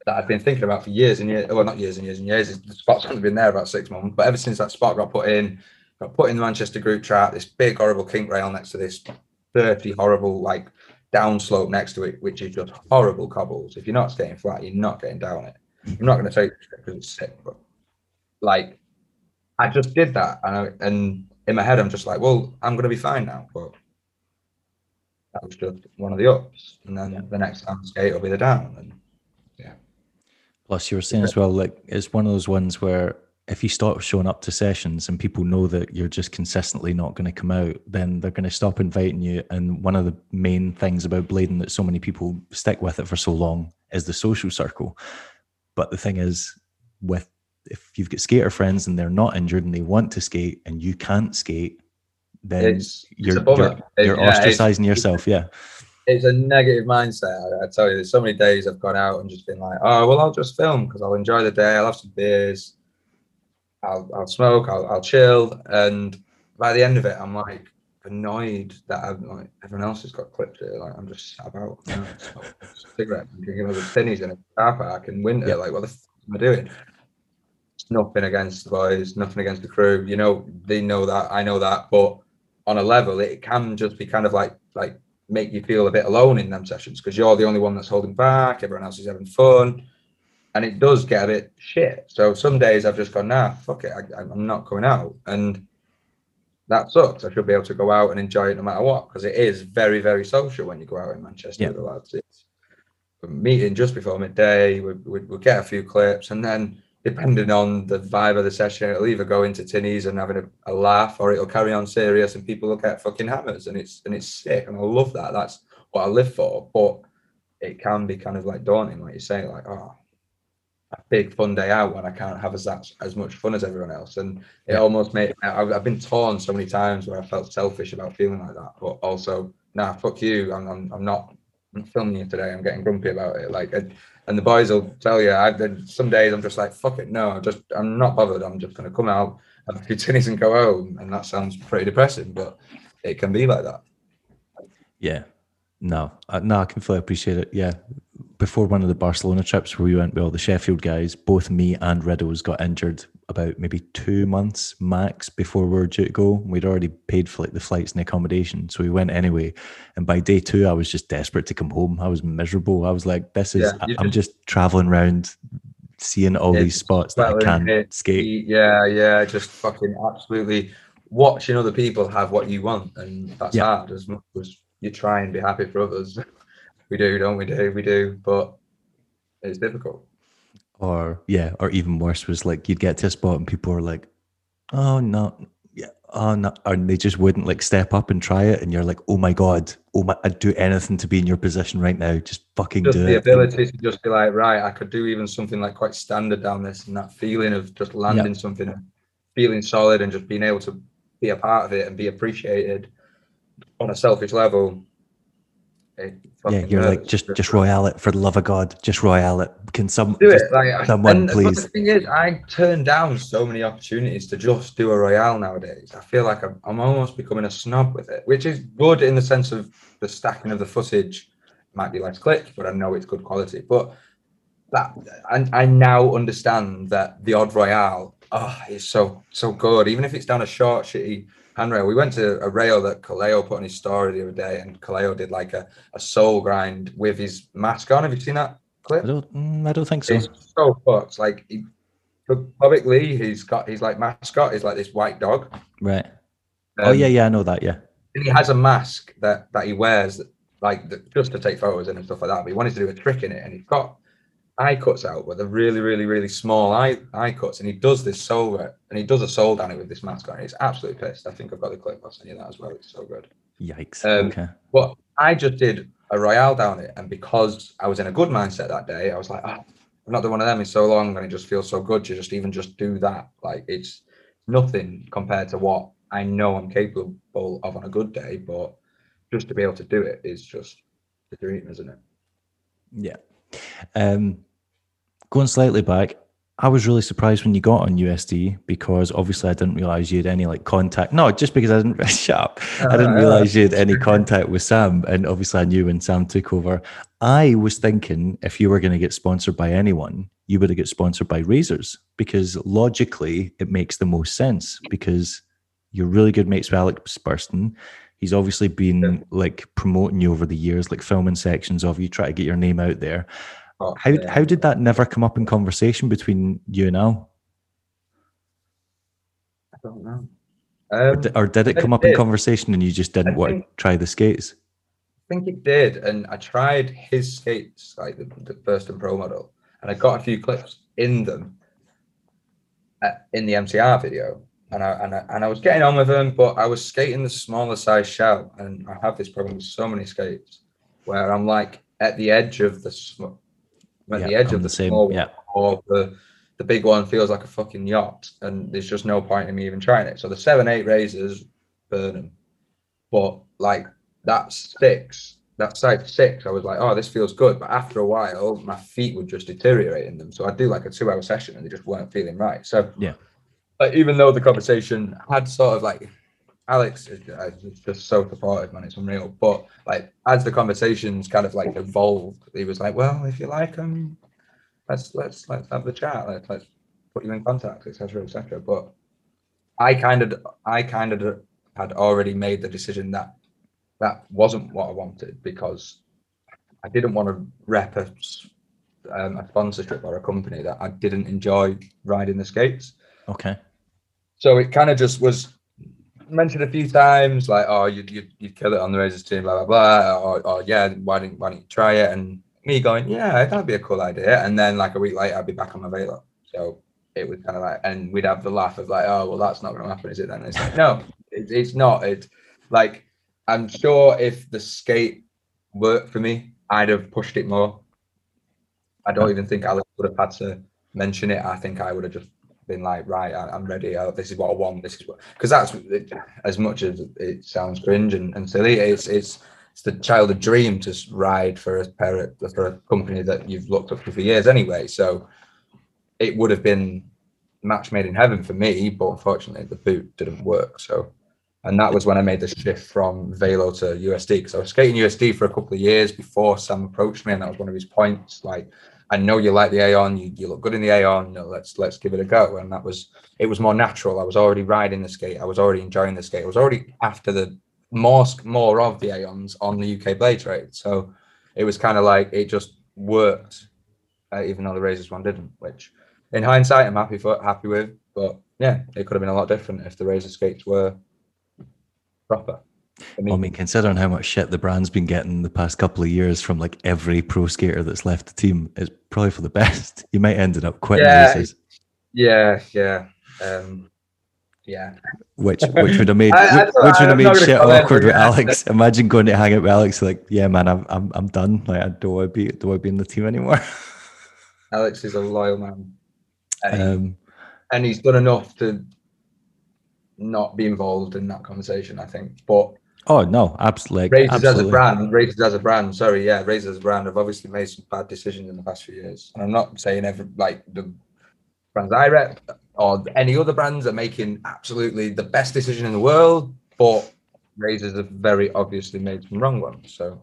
that I've been thinking about for years and years. Well, not years and years and years. The spot's only been there about six months, but ever since that spot got put in, got put in the Manchester group chat, this big horrible kink rail next to this dirty, horrible like downslope next to it, which is just horrible cobbles. If you're not staying flat, you're not getting down it. I'm not going to say it because it's sick, but like I just did that, and I, and in my head I'm just like, well, I'm going to be fine now, but that was just one of the ups, and then Yeah. the next time I skate will be the down, and yeah. Plus, you were saying as well, like it's one of those ones where if you stop showing up to sessions and people know that you're just consistently not going to come out, then they're going to stop inviting you. And one of the main things about blading that so many people stick with it for so long is the social circle. But the thing is, with if you've got skater friends and they're not injured and they want to skate and you can't skate, then it's, it's you're a you're, you're Yeah, ostracizing yourself. Yeah, it's a negative mindset. I, I tell you, there's so many days I've gone out and just been like, oh, well, I'll just film because I'll enjoy the day. I'll have some beers. I'll, I'll smoke. I'll, I'll chill. And by the end of it, I'm like annoyed that I'm like everyone else has got clips here. Like I'm just sat about, you know, cigarette and drinking other tinnies in a car park in winter. Yeah. Like, what the f- am I doing? It's nothing against the boys, nothing against the crew. You know, they know that. I know that. But on a level, it can just be kind of like like make you feel a bit alone in them sessions because you're the only one that's holding back. Everyone else is having fun, and it does get a bit shit. So some days I've just gone, nah, fuck it, I, I'm not coming out, and that sucks. I should be able to go out and enjoy it no matter what because it is very very social when you go out in Manchester Yeah. with the lads. It's meeting just before midday. We we we'll get a few clips, and then depending on the vibe of the session, it'll either go into tinnies and having a, a laugh, or it'll carry on serious, and people look at fucking hammers, and it's and it's sick, and I love that. That's what I live for. But it can be kind of like daunting, like you say, like oh, a big fun day out when I can't have as that as much fun as everyone else, and it almost made. I've, I've been torn so many times where I felt selfish about feeling like that, but also nah, fuck you, I'm I'm, I'm not. I'm filming you today. I'm getting grumpy about it. Like, and the boys will tell you. I've been some days. I'm just like, fuck it. No, I'm just. I'm not bothered. I'm just gonna come out, have a few tinnies, and go home. And that sounds pretty depressing, but it can be like that. Yeah. No, I, no, I can fully appreciate it. Yeah. Before one of the Barcelona trips where we went with all the Sheffield guys, both me and Riddles got injured about maybe two months max before we were due to go. We'd already paid for like the flights and accommodation. So we went anyway. And by day two, I was just desperate to come home. I was miserable. I was like, this is, Yeah, I'm just traveling around, seeing all Yeah, these spots that I can't it- skate. Yeah, yeah, just fucking absolutely watching other people have what you want, and that's Yeah. hard as much as you try and be happy for others. we do, don't we? Do we do? But it's difficult. or yeah, or even worse was like you'd get to a spot and people were like, "Oh no, yeah, oh no," and they just wouldn't like step up and try it, and you're like, "Oh my god, oh my, I'd do anything to be in your position right now. Just fucking Just do the it." ability to just be like, right, I could do even something like quite standard down this, and that feeling of just landing something, and feeling solid, and just being able to be a part of it and be appreciated on a selfish level. Yeah, you're like, just just royale it for the love of God, just royale it. Can some do it. Like, someone, and, but please. The thing is, I turn down so many opportunities to just do a royale nowadays. I feel like I'm, I'm almost becoming a snob with it, which is good in the sense of the stacking of the footage might be less clipped, but I know it's good quality. But that, and I now understand that the odd royale, oh, is so so good. Even if it's down a short, shitty handrail. We went to a rail that Kaleo put on his story the other day, and Kaleo did like a, a soul grind with his mask on. Have you seen that clip? I don't, mm, I don't think so. It's so fucked. Like he, Lee, he's got his like mascot is like this white dog. Right. oh Um, yeah, yeah, I know that. Yeah. And he has a mask that that he wears that, like that, just to take photos in and stuff like that. But he wanted to do a trick in it, and he's got eye cuts out but they're really, really, really small eye eye cuts, and he does this soul and he does a soul down it with this mask on. He's absolutely pissed. I think I've got the clip. I'll send you that as well. It's so good. Yikes. Um, okay. But I just did a royale down it, and because I was in a good mindset that day, I was like, oh, I've not done one of them in so long, and it just feels so good to just even just do that. Like it's nothing compared to what I know I'm capable of on a good day, but just to be able to do it is just the dream, isn't it? Yeah. Um, going slightly back, I was really surprised when you got on USD because obviously I didn't realize you had any like contact. No, just because I didn't shut up. I didn't Uh, realize you had any contact with Sam, and obviously I knew when Sam took over. I was thinking if you were going to get sponsored by anyone, you would have get sponsored by Razors because logically it makes the most sense because you're really good mates with Alex Burston. He's obviously been Yeah. like promoting you over the years, like filming sections of you, try to get your name out there. But, How yeah. how did that never come up in conversation between you and Al, I don't know. or, Um, di- or did it it come up in conversation and you just didn't I want think- to try the skates? I think it did, and I tried his skates, like the, the Burston pro model, and I got a few clips in them uh, in the MCR video, and I, and I and I was getting on with them, but I was skating the smaller size shell, and I have this problem with so many skates where I'm like at the edge of the sm- at the edge of the the same, small yeah. or the the big one feels like a fucking yacht, and there's just no point in me even trying it. So the seven eight razors burn them, but like that six, that size six, I was like, oh, this feels good. But after a while, my feet would just deteriorate in them. So I'd do like a two hour session and they just weren't feeling right. So Yeah. like, even though the conversation had sort of like Alex is uh, is just so supportive, man. It's unreal. But like as the conversations kind of like evolved, he was like, "Well, if you like them, let's let's let's have the chat. Let's let's put you in contact, etc., etc." But I kind of I kind of had already made the decision that that wasn't what I wanted because I didn't want to rep a, um, a sponsorship or a company that I didn't enjoy riding the skates. Okay. So it kind of just was mentioned a few times, like, oh, you you you'd kill it on the Razors team, blah blah blah, or, or yeah, why didn't why didn't you try it? And me going, yeah, that'd be a cool idea. And then like a week later, I'd be back on my Valo. So it was kind of like, and we'd have the laugh of like, oh, well, that's not going to happen, is it? Then it's like, no, it, it's not. It's like I'm sure if the skate worked for me, I'd have pushed it more. I don't even think Alex would have had to mention it. I think I would have just been like, right, I, am ready. Uh, this is what I want. This is what because that's as much as it sounds cringe and, and silly. It's it's it's the childhood dream to ride for a parent for a company that you've looked up to for years anyway. So it would have been match made in heaven for me, but unfortunately the boot didn't work. So and that was when I made the shift from Valo to USD because I was skating USD for a couple of years before Sam approached me, and that was one of his points. Like I know you like the Aeon, you, you look good in the Aeon. No, let's let's give it a go. And that was it was more natural. I was already riding the skate. I was already enjoying the skate. I was already after the more more of the Aeons on the UK Blade Trade. So it was kind of like it just worked, uh, even though the Razors one didn't. Which, in hindsight, I'm happy for happy with. But yeah, it could have been a lot different if the Razor skates were proper. I mean, I mean, considering how much shit the brand's been getting the past couple of years from like every pro skater that's left the team, it's probably for the best. You might ended up quitting yeah, Razors. Yeah, yeah, um, yeah. Which which would have made I, which, which would have made shit awkward with Alex. Imagine going to hang out with Alex like, yeah, man, I'm I'm I'm done. Like, I don't want to be do I be in the team anymore. Alex is a loyal man, and, um, and he's done enough to not be involved in that conversation. I think, but Oh no, absolutely. Razors absolutely. as a brand, Razors as a brand. Sorry, yeah, Razors as a brand have obviously made some bad decisions in the past few years. And I'm not saying every like the brands I rep or any other brands are making absolutely the best decision in the world, but Razors have very obviously made some wrong ones. So,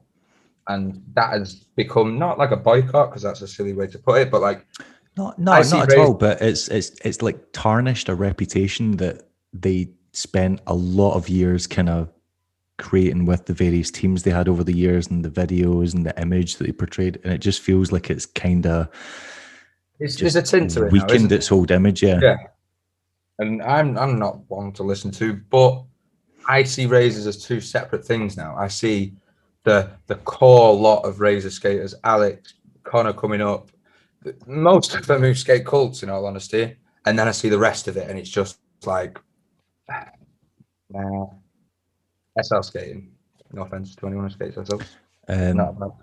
and that has become not like a boycott because that's a silly way to put it, but like not no, not at all. But it's it's it's like tarnished a reputation that they spent a lot of years kind of creating with the various teams they had over the years and the videos and the image that they portrayed, and it just feels like it's kind of it's just a tint to it weakened its old image. Yeah, yeah. And I'm I'm not one to listen to, but I see razors as two separate things now. I see the the core lot of razor skaters, Alex, Connor coming up, most of them who skate cults, in all honesty, and then I see the rest of it, and it's just like, nah SL skating. No offense to anyone who skates SL. Um, no, no.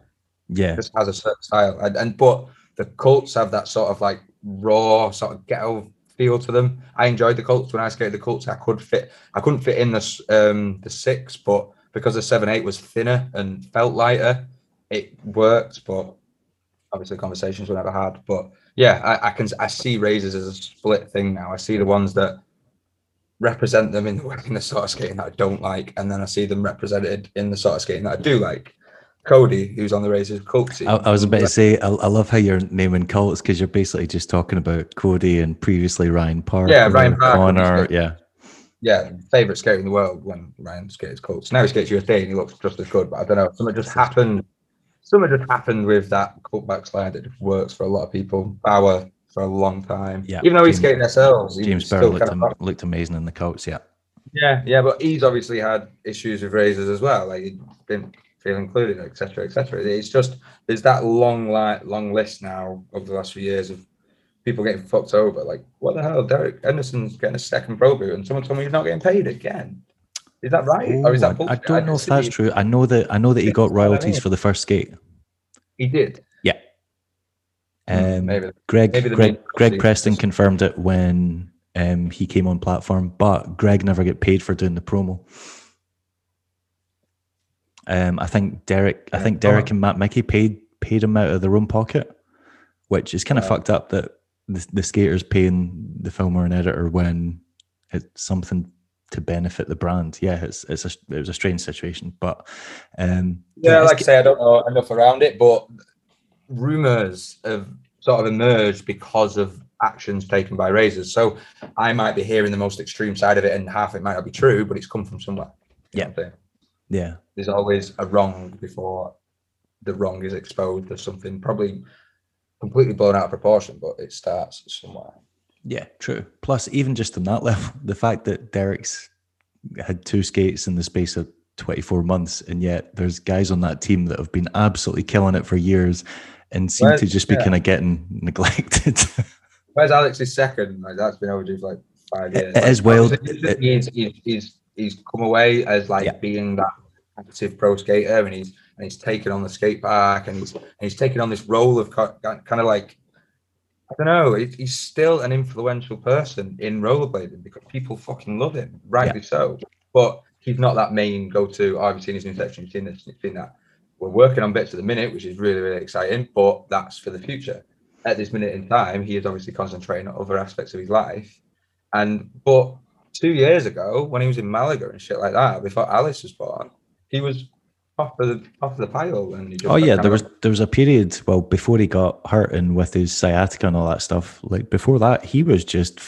Yeah, just has a certain style, and, and but the Cults have that sort of like raw sort of ghetto feel to them. I enjoyed the Cults when I skated the Cults. I could fit, I couldn't fit in the um the six, but because the seven eight was thinner and felt lighter, it worked. But obviously, conversations were never had. But yeah, I, I can I see razors as a split thing now. I see the ones that represent them in the, in the sort of skating that I don't like, and then I see them represented in the sort of skating that I do like. Cody, who's on the Razors cult team. I, I was about to say, I, I love how you're naming cults because you're basically just talking about Cody and previously Ryan Park. Yeah, Ryan Park. Connor, yeah. Yeah, favorite skater in the world when Ryan skates cults. Now he skates USD and he looks just as good, but I don't know. Something just happened. Something just happened with that cult backslide that works for a lot of people. Bauer for a long time. Yeah. Even though he's skating SLs, James Bauer looked, am- looked amazing in the coats. Yeah. Yeah, yeah, but he's obviously had issues with razors as well. Like he didn't feel included, etc., etc. It's just there's that long li- long list now over the last few years of people getting fucked over. Like, what the hell? Derek Henderson's getting a second pro boot, and someone told me he's not getting paid again. Is that right? Oh, or is that oh, bullshit? I don't know if that's true. I know that I know that he got royalties for the first skate. He did. Hmm, um, maybe, Greg maybe Greg, Greg Preston confirmed it when um, he came on platform, but Greg never get paid for doing the promo. Um, I think Derek, I think Derek and Matt Mickey paid paid him out of their own pocket, which is kind of fucked up that the, the skaters paying the filmer and editor when it's something to benefit the brand. Yeah, it's it's a it was a strange situation, but um, yeah, like I say, I don't know enough around it, but rumors have sort of emerged because of actions taken by razors. So I might be hearing the most extreme side of it, and half it might not be true, but it's come from somewhere. You Yeah. what I'm saying? Yeah. There's always a wrong before the wrong is exposed. There's something probably completely blown out of proportion, but it starts somewhere. Yeah, true. Plus, even just on that level, the fact that Derek's had two skates in the space of 24 months, and yet there's guys on that team that have been absolutely killing it for years and seem Well, to just be yeah. kind of getting neglected. Whereas Alex's second, like that's been overdue for like five years. Is wild. Obviously, He's, uh, he's, he's, he's come away as like Yeah. being that active pro skater, and he's and he's taken on the skate park, and he's and he's taken on this role of kind of like I don't know. He's still an influential person in rollerblading because people fucking love him, rightly so. But he's not that main go-to. Oh, have you seen his new section? You've seen this, you've seen that. We're working on bits at the minute, which is really, really exciting. But that's for the future. At this minute in time, he is obviously concentrating on other aspects of his life. And but two years ago, when he was in Malaga and shit like that, before Alice was born, he was off of the off oh, of the pile. And oh yeah, there was there was a period well before he got hurt and with his sciatica and all that stuff. Like before that, he was just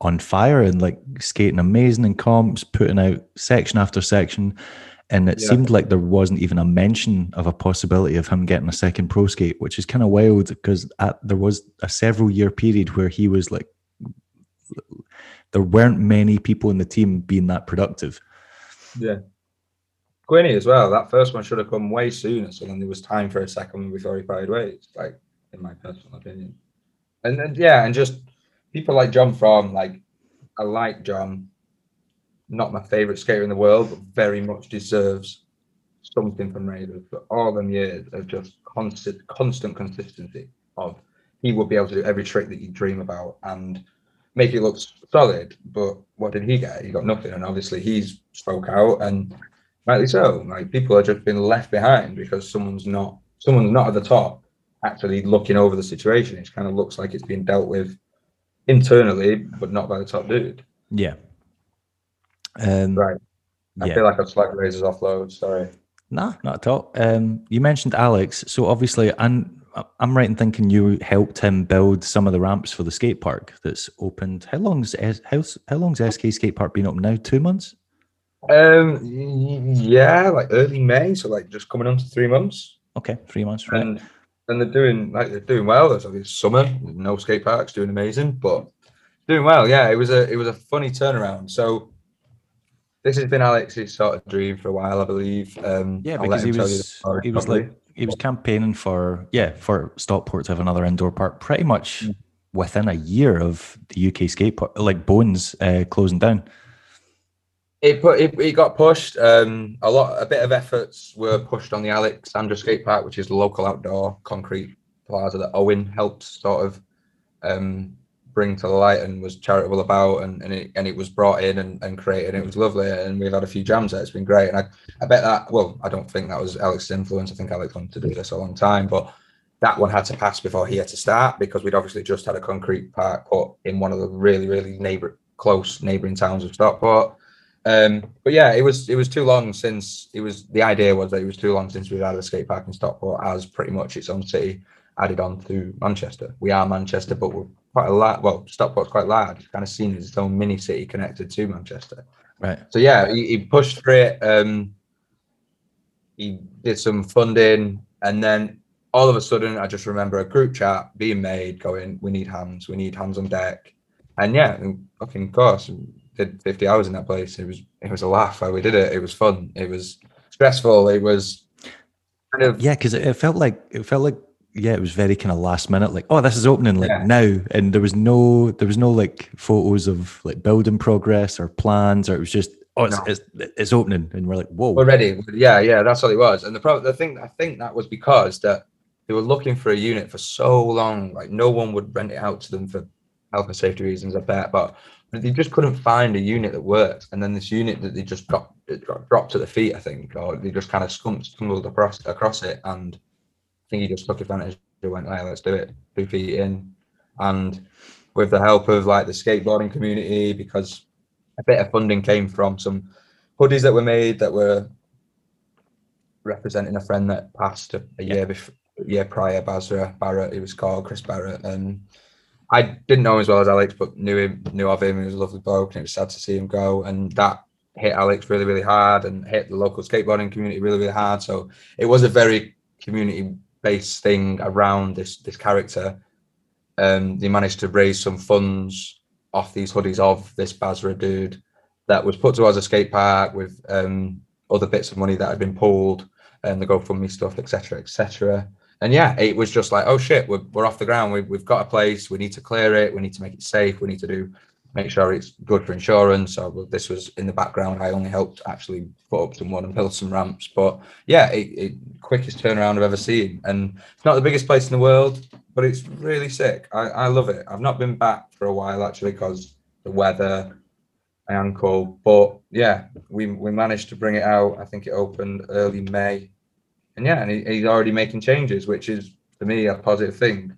on fire and like skating amazing in comps, putting out section after section. And it Yeah. seemed like there wasn't even a mention of a possibility of him getting a second pro skate, which is kind of wild because at, there was a several year period where he was like, there weren't many people in the team being that productive. Yeah. Quinny as well. That first one should have come way sooner. So then there was time for a second one before he parted ways, like in my personal opinion. And then yeah, and just people like John From, like I like John. Not my favorite skater in the world, but very much deserves something from Razors for all them years of just constant constant consistency of he would be able to do every trick that you dream about and make it look solid. But what did he get? He got nothing. And obviously he's spoke out and rightly so. Like people are just been left behind because someone's not someone's not at the top actually looking over the situation. It kind of looks like it's being dealt with internally, but not by the top dude. Yeah. Um, Right. I yeah. feel like I've slagged razors offload. Sorry. Nah, not at all. Um, you mentioned Alex, so obviously, and I'm right in thinking you helped him build some of the ramps for the skate park that's opened. How long's how how long's SK Skate Park been open now? Two months. Um, yeah, like early May, so like just coming on to three months, Okay, three months, right? and and they're doing like they're doing well. It's obviously summer, no skate parks, doing amazing, but doing well. Yeah, it was a it was a funny turnaround. So this has been Alex's sort of dream for a while, I believe. Um, yeah, because he him tell you the was he was properly. like he was campaigning for yeah for Stockport to have another indoor park pretty much Mm. within a year of the UK skate park, like Bones uh, closing down. It put it, it got pushed. Um, a lot, a bit of efforts were pushed on the Alexandra Skate Park, which is the local outdoor concrete plaza that Owen helped sort of um, bring to the light and was charitable about, and, and it and it was brought in and, and created. It was lovely, and we've had a few jams there. It's been great, and I, I bet that. Well, I don't think that was Alex's influence. I think Alex wanted to do this a long time, but that one had to pass before he had to start because we'd obviously just had a concrete park put in one of the really really neighbor close neighboring towns of Stockport. Um, but yeah, it was it was too long since it was the idea was that it was too long since we'd had a skate park in Stockport as pretty much its own city added on to Manchester. We are Manchester, but we're quite a lot. Well, Stockport's quite large. It's kind of seen as its own mini city connected to Manchester. Right. So yeah, he, he pushed for it. Um, he did some funding, and then all of a sudden, I just remember a group chat being made, going, "We need hands. We need hands on deck." And yeah, and fucking course, did 50 hours in that place. It was it was a laugh how we did it. It was fun. It was stressful. It was kind of Yeah, because it, it felt like it felt like yeah, it was very kind of last minute. Like, oh, this is opening like Yeah. now, and there was no there was no like photos of like building progress or plans, or it was just oh, it's No. it's, it's opening, and we're like, whoa, we're ready. Yeah, yeah, that's what it was. And the problem, the thing, I think that was because that they were looking for a unit for so long. Like no one would rent it out to them for health and safety reasons. I bet, but they just couldn't find a unit that worked. And then this unit that they just got it got dropped at the feet, I think, or they just kind of stumbled, stumbled across across it. And think he just took advantage. He went, "Hey, let's do it. Two feet in." And with the help of like the skateboarding community, because a bit of funding came from some hoodies that were made that were representing a friend that passed a, a Yeah. year before year prior Basra Barrett he was called Chris Barrett and I didn't know him as well as Alex, but knew him, knew of him. He was a lovely bloke, and it was sad to see him go. And that hit Alex really, really hard, and hit the local skateboarding community really, really hard. So it was a very community-based thing around this this character. Um, they managed to raise some funds off these hoodies of this Basra dude that was put towards a skate park with um, other bits of money that had been pulled and the GoFundMe stuff, etc., etc. And yeah, it was just like, oh shit, we're, we're off the ground. We, we've got a place. We need to clear it. We need to make it safe. We need to do make sure it's good for insurance. So this was in the background. I only helped actually put up some one and build some ramps. But yeah, it, it quickest turnaround I've ever seen. And it's not the biggest place in the world, but it's really sick. I, I love it. I've not been back for a while actually because the weather, my ankle. But yeah, we we managed to bring it out. I think it opened early May. And yeah, and he, he's already making changes, which is for me a positive thing.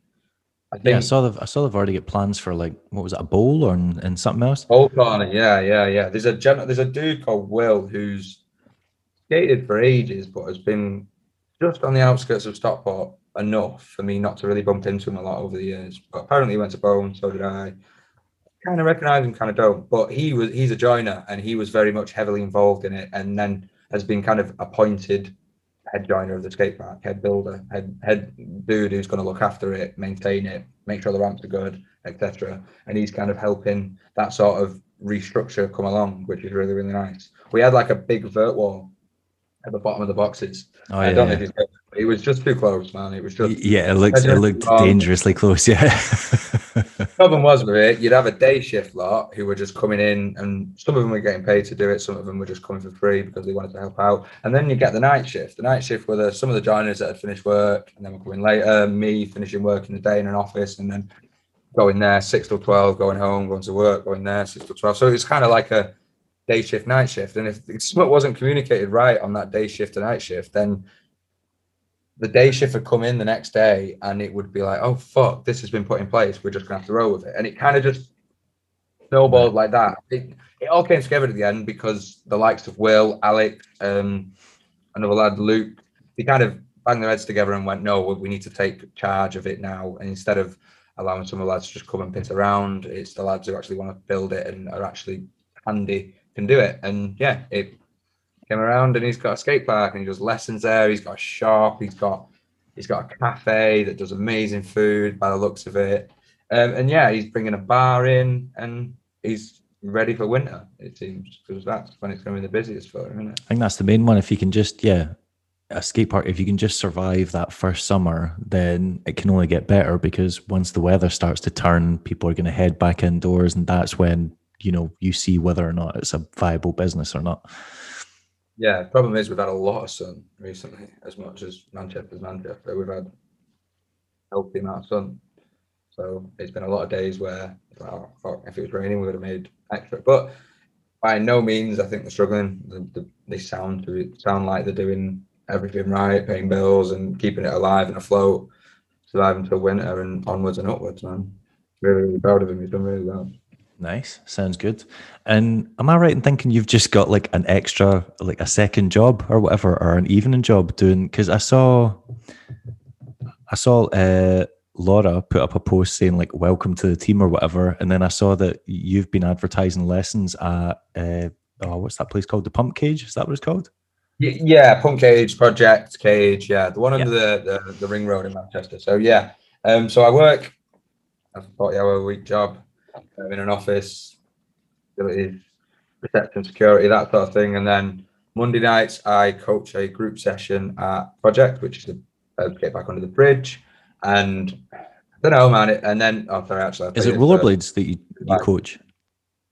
I think yeah, I saw they've I saw they've already got plans for like what was it, a bowl or and, and something else? Bowl corner, yeah, yeah, yeah. There's a gen- there's a dude called Will who's skated for ages, but has been just on the outskirts of Stockport enough for me not to really bump into him a lot over the years. But apparently he went to Bone, so did I. Kind of recognize him, kind of don't. But he was he's a joiner and he was very much heavily involved in it, and then has been kind of appointed head joiner of the skate park, head builder, head head dude who's going to look after it, maintain it, make sure the ramps are good, etc. And he's kind of helping that sort of restructure come along, which is really really nice. We had like a big vert wall at the bottom of the boxes. Oh, yeah, I don't yeah. know if it was just too close, man. It was just yeah, it looks it looked dangerously close. Yeah. Problem was with it, you'd have a day shift lot who were just coming in, and some of them were getting paid to do it. Some of them were just coming for free because they wanted to help out. And then you get the night shift. The night shift were the, some of the joiners that had finished work and then were coming later. Me finishing work in the day in an office, and then going there six till twelve, going home, going to work, going there six till twelve. So it's kind of like a day shift, night shift. And if something wasn't communicated right on that day shift to night shift, then the day shift would come in the next day and it would be like, oh fuck, this has been put in place. We're just gonna have to roll with it. And it kind of just snowballed like that. It, it all came together at the end because the likes of Will, Alec, um, another lad, Luke, they kind of banged their heads together and went, no, we need to take charge of it now. And instead of allowing some of the lads to just come and piss around, it's the lads who actually want to build it and are actually handy can do it. And yeah, it came around and he's got a skate park and he does lessons there. He's got a shop. He's got he's got a cafe that does amazing food by the looks of it. Um, and yeah, he's bringing a bar in and he's ready for winter. It seems because that's when it's going to be the busiest for him. I think that's the main one. If you can just yeah. A skate park, if you can just survive that first summer, then it can only get better because once the weather starts to turn, people are going to head back indoors, and that's when you know you see whether or not it's a viable business or not. Yeah, problem is we've had a lot of sun recently, as much as Manchester's Manchester. We've had healthy amount of sun. So it's been a lot of days where well, if it was raining, we would have made extra. But by no means, I think they're struggling. The, the, they sound sound like they're doing everything right, paying bills and keeping it alive and afloat, surviving till winter and onwards and upwards. Man, really, really proud of him. He's done really well. Nice. Sounds good. And am I right in thinking you've just got like an extra, like a second job or whatever, or an evening job doing? Because I saw, I saw uh, Laura put up a post saying like "Welcome to the team" or whatever, and then I saw that you've been advertising lessons at uh, oh, what's that place called? The Pump Cage. Is that what it's called? Yeah, Pump Cage Project Cage. Yeah, the one under yeah. the, the the ring road in Manchester. So yeah, um, so I work a forty hour a week job in an office, facilities, reception, security, that sort of thing. And then Monday nights, I coach a group session at Project, which is uh, get back under the bridge. And I don't know, man. It, and then, oh, sorry, actually, is it rollerblades that you, you coach?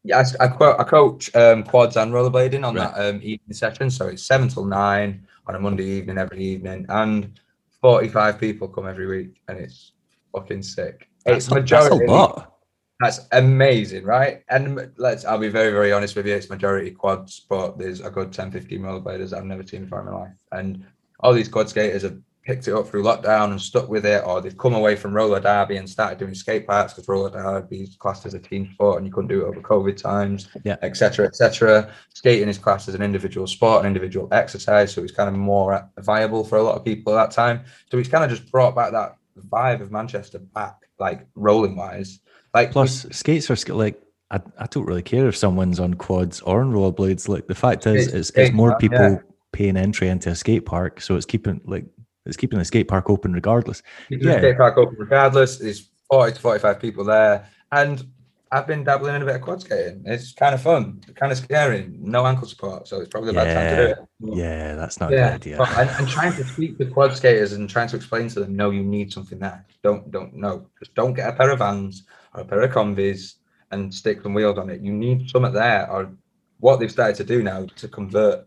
Yeah, I, I, I coach um, quads and rollerblading on right. that um, evening session. So it's seven till nine on a Monday evening, every evening, and 45 people come every week, and it's fucking sick. That's, it's majority, that's a lot. That's amazing, right? And let's, I'll be very, very honest with you. It's majority quads, but there's a good 10, 15 rollerbladers I've never seen before in my life. And all these quad skaters have picked it up through lockdown and stuck with it, or they've come away from roller derby and started doing skate parks because roller derby is classed as a team sport and you couldn't do it over COVID times, yeah, etc. etc. Skating is classed as an individual sport, an individual exercise, so it's kind of more viable for a lot of people at that time. So it's kind of just brought back that vibe of Manchester back, like rolling wise. Like Plus, skates are like I, I don't really care if someone's on quads or on rollerblades. Like the fact is, It's it's, more park, people yeah. paying entry into a skate park, so it's keeping like it's keeping the skate park open regardless. Can Yeah. skate park open regardless. There's 40 to 45 people there. And I've been dabbling in a bit of quad skating. It's kind of fun, kind of scary. No ankle support, so it's probably the bad time to do it. Yeah, that's not a Yeah, good idea. and, and trying to speak to quad skaters and trying to explain to them, no, you need something there. Don't, don't, no, just don't get a pair of vans or a pair of combis and stick some wheels on it. You need something there. Or what they've started to do now to convert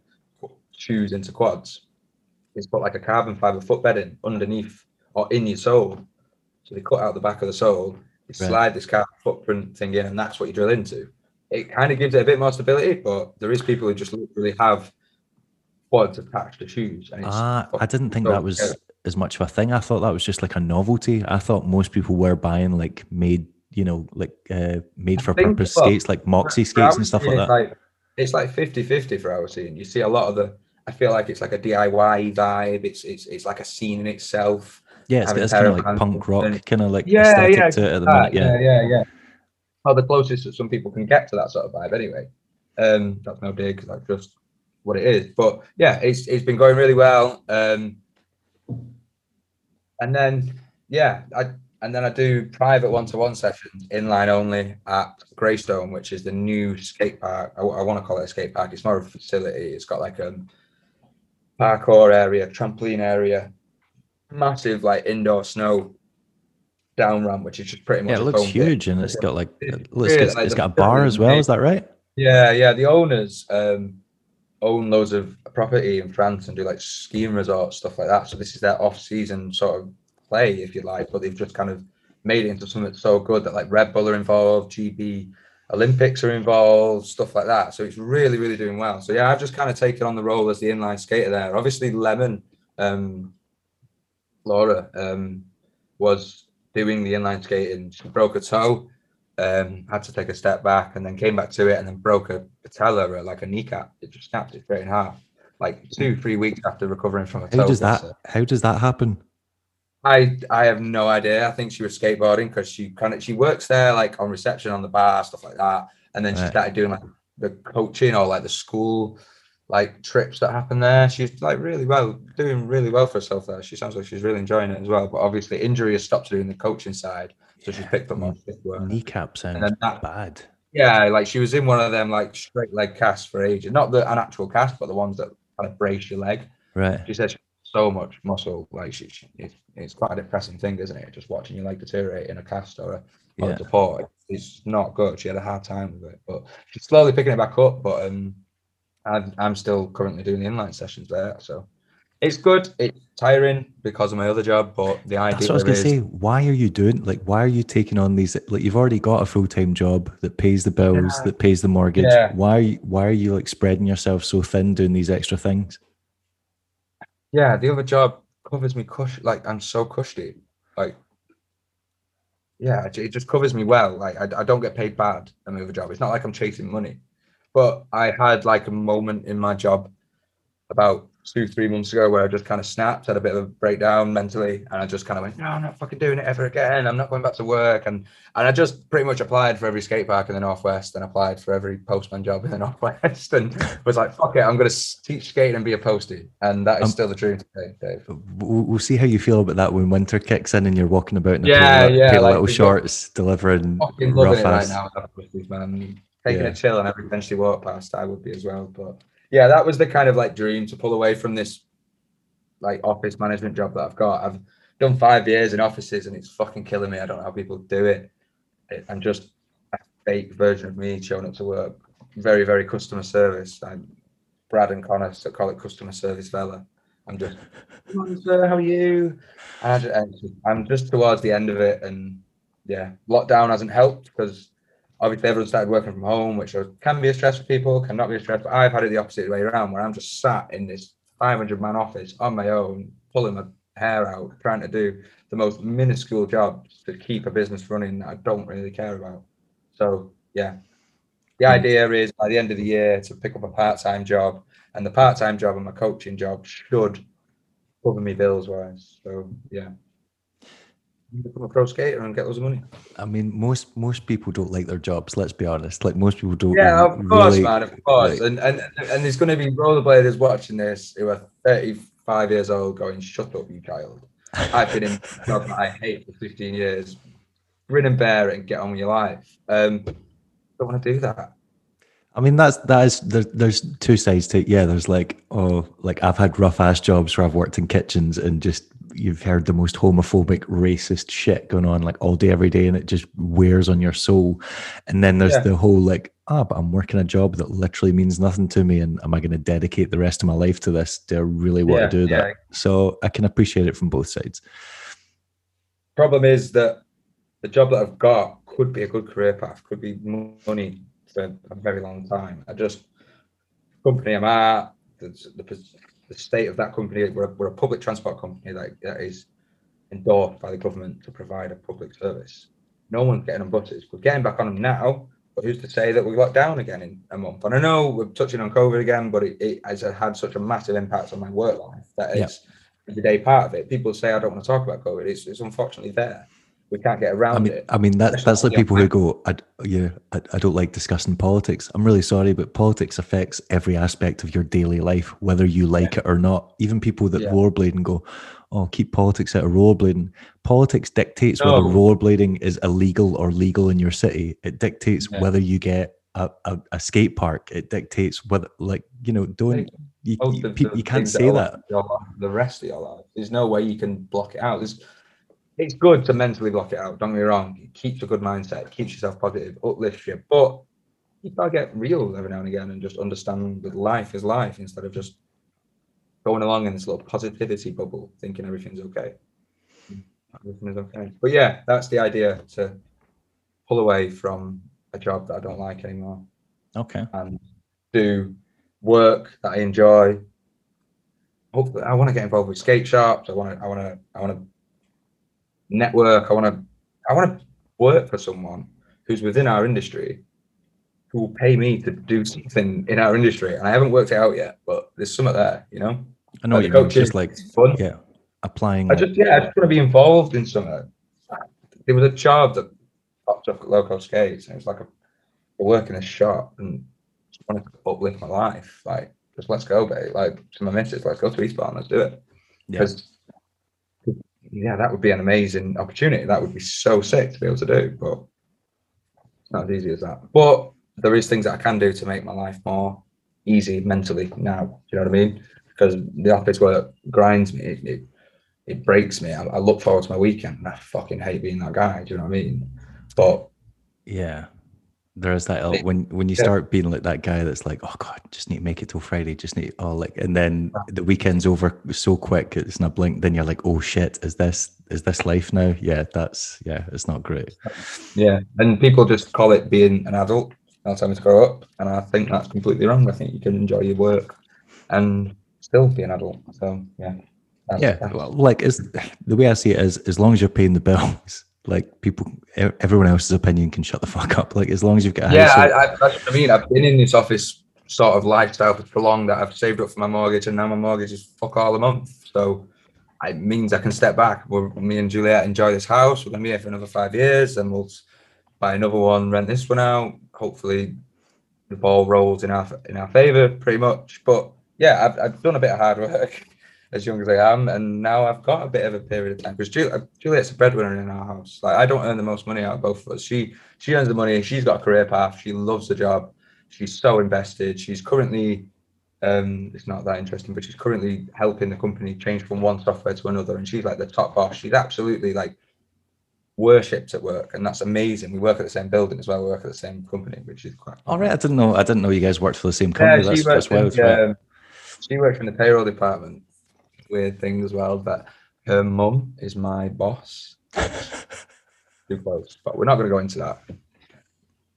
shoes into quads is put like a carbon fiber footbed in underneath or in your sole. So they cut out the back of the sole, you Right. slide this carbon footprint thing in, and that's what you drill into. It kind of gives it a bit more stability, but there is people who just literally have quads attached to shoes. And it's Ah, I didn't think that was scary. as much of a thing. I thought that was just like a novelty. I thought most people were buying like made, you know, like uh, made for purpose well, skates, like Moxi skates and stuff like that. it's it's like 50 50 for our scene. You see a lot of the, I feel like it's like a DIY vibe. It's it's it's like a scene in itself. yeah, it's, it's kind of like punk rock, kind of like Yeah, aesthetic yeah, to it at the Ah, minute. Yeah. yeah, yeah, yeah. Well, the closest that some people can get to that sort of vibe, anyway. Um, that's no dig, that's just what it is. But yeah, it's it's been going really well. Um, and then yeah, I and then I do private one-to-one sessions, inline only at Graystone, which is the new skate park. I, want to call it a skate park. It's more of a facility. It's got like a parkour area, trampoline area, massive like indoor snow down ramp, which is just pretty much. Yeah, it looks foam pit. huge and it's got like It's it looks it's, like it's got a bar as well. Is that right? Yeah, yeah. The owners um, own loads of property in France and do like skiing resorts, stuff like that. So this is their off-season sort of play, if you like. But they've just kind of made it into something so good that like Red Bull are involved, GB Olympics are involved, stuff like that. So it's really, really doing well. So yeah, I've just kind of taken on the role as the inline skater there. Obviously, Lemon, um, Laura, um, was doing the inline skating. She broke a toe um, had to take a step back and then came back to it and then broke a patella or like a kneecap. It just snapped it straight in half. Like two, three weeks after recovering from a toe. How does that how does that happen? I I have no idea. I think she was skateboarding because she kind of she works there like on reception on the bar stuff like that, and then she started doing like the coaching or like the school like trips that happen there. She's like really well doing really well for herself there. She sounds like she's really enjoying it as well. But obviously injury has stopped her doing the coaching side, so she's picked up more shift work. Kneecap sounds then that- bad. Yeah, like she was in one of them like straight leg casts for ages. Not the an actual cast, but the ones that kind of brace your leg. Right. She said she so much muscle, like she, she it's, it's quite a depressing thing, isn't it? Just watching your leg deteriorate in a cast or a, Yeah. a support. It's not good. She had a hard time with it, but she's slowly picking it back up. But um, I'm, I'm still currently doing the inline sessions there, so it's good. It's tiring because of my other job, but the idea That's what I was gonna say. Why are you doing like why are you taking on these like you've already got a full time job that pays the bills, Yeah. that pays the mortgage. Yeah. Why why are you like spreading yourself so thin doing these extra things? Yeah, the other job covers me cush like I'm so cushy. Like yeah, it just covers me well. Like I, I don't get paid bad at my other job. It's not like I'm chasing money. But I had like a moment in my job about two, three months ago where I just kind of snapped, had a bit of a breakdown mentally, and I just kind of went, No, I'm not fucking doing it ever again. I'm not going back to work. And and I just pretty much applied for every skate park in the Northwest and applied for every postman job in the Northwest and was like, fuck it, I'm gonna teach skating and be a postie. And that is Um, still the dream today, Dave. We'll, see how you feel about that when winter kicks in and you're walking about in a Yeah, pair yeah, pair like little shorts delivering fucking rough loving it right ass. now. Posties, man. Taking Yeah. a chill on every bench you walk past, I would be as well. But yeah, that was the kind of like dream to pull away from this like office management job that I've got. I've done five years in offices and it's fucking killing me. I don't know how people do it. I'm just a fake version of me showing up to work. Very, very customer service. I'm Brad and Connor so call it customer service fella. I'm just, "Good sir, how are you? And I'm just towards the end of it, and yeah, lockdown hasn't helped because obviously everyone started working from home, which can be a stress for people, cannot be a stress. But I've had it the opposite way around, where I'm just sat in this 500 man office on my own, pulling my hair out, trying to do the most minuscule jobs to keep a business running that I don't really care about. So yeah, the Hmm. idea is by the end of the year to pick up a part-time job, and the part-time job and my coaching job should cover me bills wise. So yeah. Become a pro skater and get loads of money. I mean, most most people don't like their jobs. Let's be honest. Like most people don't. Yeah, of course, really- man, of course. like- and, and and there's going to be rollerbladers watching this who are 35 years old, going, "Shut up, you child." I've been in a job that I hate for 15 years. Grin and bear it and get on with your life. Um, don't want to do that. I mean, that's that is there, there's two sides to it. Yeah, there's like oh, like I've had rough ass jobs where I've worked in kitchens and just you've heard the most homophobic, racist shit going on like all day, every day, and it just wears on your soul. And then there's Yeah. the whole like, ah, but I'm working a job that literally means nothing to me, and am I going to dedicate the rest of my life to this? Do I really want Yeah, to do yeah. that? So I can appreciate it from both sides. Problem is that the job that I've got could be a good career path, could be money for a very long time. I just company I'm at, the, the, the state of that company. We're a, we're a public transport company that, that is endorsed by the government to provide a public service. No one's getting on buses. We're getting back on them now, but who's to say that we lock down again in a month? And I know we're touching on COVID again, but it, it has had such a massive impact on my work life that it's everyday part of it. People say I don't want to talk about COVID. It's, it's unfortunately there. We can't get around I mean, it. I mean that, that's like people who go, I, yeah, I, I don't like discussing politics. I'm really sorry, but politics affects every aspect of your daily life, whether you like it or not. Even people that Yeah. rollerblade and go, oh, keep politics out of rollerblading. Politics dictates whether No. rollerblading is illegal or legal in your city. It dictates Yeah. whether you get a, a, a skate park. It dictates whether, like, you know, don't you, Most you, of peop- the you can't things that say that. your life, the rest of your life. There's no way you can block it out. There's, it's good to mentally block it out. Don't get me wrong. It keeps a good mindset. Keeps yourself positive, uplifts you. But you gotta get real every now and again and just understand that life is life instead of just going along in this little positivity bubble, thinking everything's okay. Everything is okay. But yeah, that's the idea to pull away from a job that I don't like anymore Okay. and do work that I enjoy. Hopefully, I want to get involved with skate shops. I want to. I want to. I want to network. I want to. I want to work for someone who's within our industry, who will pay me to do something in our industry. And I haven't worked it out yet, but there's something there. You know, I know Like you mean. Just like, fun. yeah, applying. I just yeah, I just want to be involved in something. There was a job that popped up at Loco skates, and it was like a work in a shop and just wanted to uplift my life. Like, just let's go, babe. Like to my missus, let's go to Eastbourne, let's do it. Yeah. Because yeah, that would be an amazing opportunity. That would be so sick to be able to do, but it's not as easy as that. But there is things that I can do to make my life more easy mentally now. Do you know what I mean? Because the office work grinds me. It, it, it breaks me. I, I look forward to my weekend. And I fucking hate being that guy. Do you know what I mean? But Yeah. There is that when when you yeah. start being like that guy that's like, oh god, just need to make it till Friday, just need oh like, and then the weekend's over so quick, it's a blink. Then you're like, oh shit, is this is this life now? Yeah, that's yeah, it's not great. yeah, and people just call it being an adult. Not time to grow up, and I think that's completely wrong. I think you can enjoy your work and still be an adult. So yeah, that's- Yeah, that's- well, like it's the way I see it is, as long as you're paying the bills, like people, everyone else's opinion can shut the fuck up. Like as long as you've got a yeah, I, I, that's what I mean. I've been in this office sort of lifestyle for so long that I've saved up for my mortgage, and now my mortgage is fuck all a month. So it means I can step back. We're, me and Juliet enjoy this house. We're gonna be here for another five years, and we'll buy another one, rent this one out. Hopefully, the ball rolls in our in our favor, pretty much. But yeah, I've, I've done a bit of hard work as young as I am, and now I've got a bit of a period of time because Juliet, Juliet's a breadwinner in our house. Like I don't earn the most money out of both of us. She she earns the money. She's got a career path. She loves the job. She's so invested. She's currently, um, it's not that interesting, but she's currently helping the company change from one software to another. And she's like the top boss. She's absolutely like worshipped at work, and that's amazing. We work at the same building as well. We work at the same company, which is quite. all right. I didn't know. I didn't know you guys worked for the same Yeah, company. she that's that's wild. in, right? um, she works in the payroll department. Weird thing as well, but her mum is my boss. Too close, but we're not going to go into that.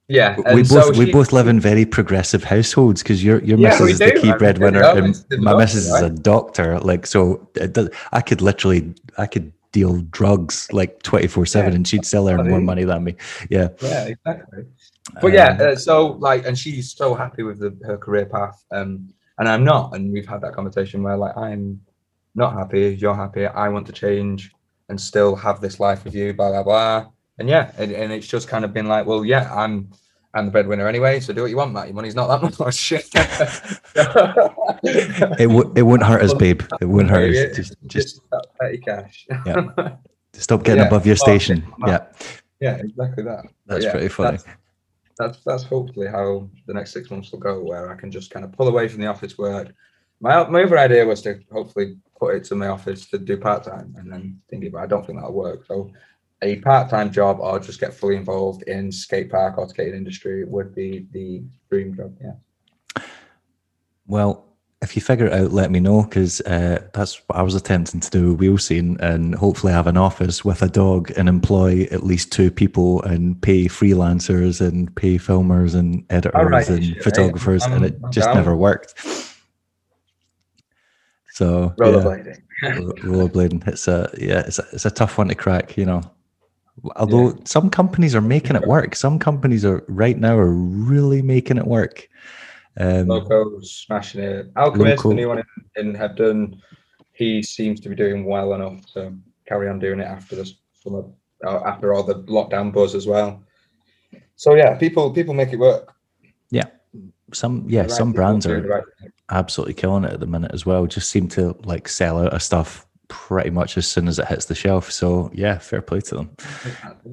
Yeah, we both so we she- both live in very progressive households because your your Yeah, missus is the key I breadwinner yeah, and my missus is a doctor. Like so, it does, I could literally I could deal drugs like twenty four seven, and she'd still earn more money than me. Yeah, Yeah, exactly. But yeah, Um, uh, so like, and she's so happy with the, her career path, um, and I'm not. And we've had that conversation where like I'm not happy, you're happy, I want to change, and still have this life with you, blah blah blah. And yeah, and, and it's just kind of been like, well, yeah, I'm I'm the breadwinner anyway, so do what you want, Matt. Your money's not that much. it w- it wouldn't hurt us, babe. It wouldn't hurt us. Just, just, petty cash. yeah. Stop getting Yeah. above your Oh, station. yeah. Yeah, Yeah, exactly that. That's yeah, pretty funny. That's, that's that's hopefully how the next six months will go, where I can just kind of pull away from the office work. My my other idea was to hopefully put it to my office to do part time, and then thinking, but I don't think that'll work. So, a part time job or just get fully involved in skate park or skating industry would be the dream job. Yeah. Well, if you figure it out, let me know because uh, that's what I was attempting to do wheel scene and hopefully have an office with a dog and employ at least two people and pay freelancers and pay filmers and editors Alright, and photographers, and it I'm just down. never worked. So Rollerblading. ro- rollerblading, it's a yeah, it's a, it's a tough one to crack, you know. Although some companies are making it work, some companies are right now are really making it work. Um, Loco's smashing it. Alchemist, Loco. the new one in, Hebden, he seems to be doing well enough to carry on doing it after this summer, uh, after all the lockdown buzz as well. So yeah, people people make it work. Some yeah, right some brands are right absolutely killing it at the minute as well. Just seem to like sell out of stuff pretty much as soon as it hits the shelf. So yeah, fair play to them.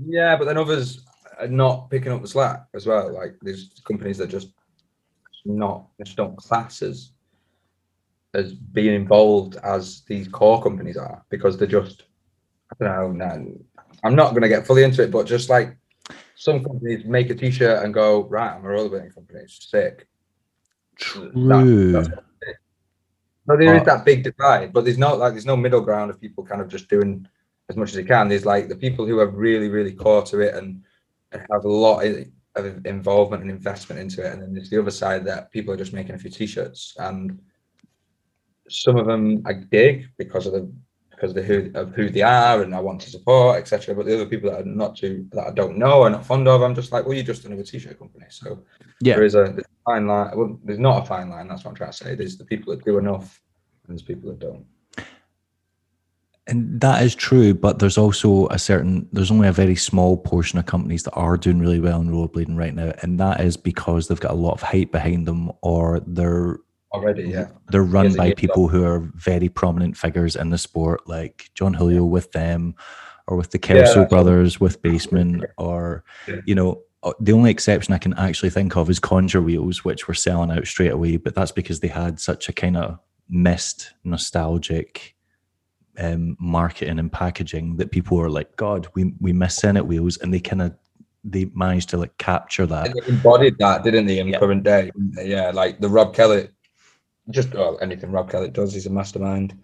Yeah, but then others are not picking up the slack as well. Like there's companies that just not just don't class as as being involved as these core companies are because they're just I don't know. No, I'm not going to get fully into it, but just like some companies make a t-shirt and go right, I'm a rollerblading company. It's sick. True. No, there is that big divide, but there's no like there's no middle ground of people kind of just doing as much as they can. There's like the people who are really, really core to it and, and have a lot of of involvement and investment into it, and then there's the other side that people are just making a few t-shirts, and some of them I dig because of the because of, who, of who they are and I want to support, etc. But the other people that are not too that I don't know or not fond of, I'm just like, well, you're just another t-shirt company, so Yeah. there is a, there's a fine line. Well, there's not a fine line. That's what I'm trying to say. There's the people that do enough, and there's people that don't. And that is true, but there's also a certain there's only a very small portion of companies that are doing really well in rollerblading right now, and that is because they've got a lot of hype behind them, or they're Already, yeah. they're run by people who are very prominent figures in the sport, like Jon Julio with them, or with the Kelso that's- brothers with Basement, or Yeah. you know, uh, the only exception I can actually think of is Conjure Wheels, which were selling out straight away, but that's because they had such a kind of missed nostalgic um, marketing and packaging that people were like, God, we we miss Senate Wheels, and they kind of they managed to like capture that. And they embodied that, didn't they, in Yeah. current day? Yeah, like the Rob Kellett, just well, anything Rob Kellett does, he's a mastermind.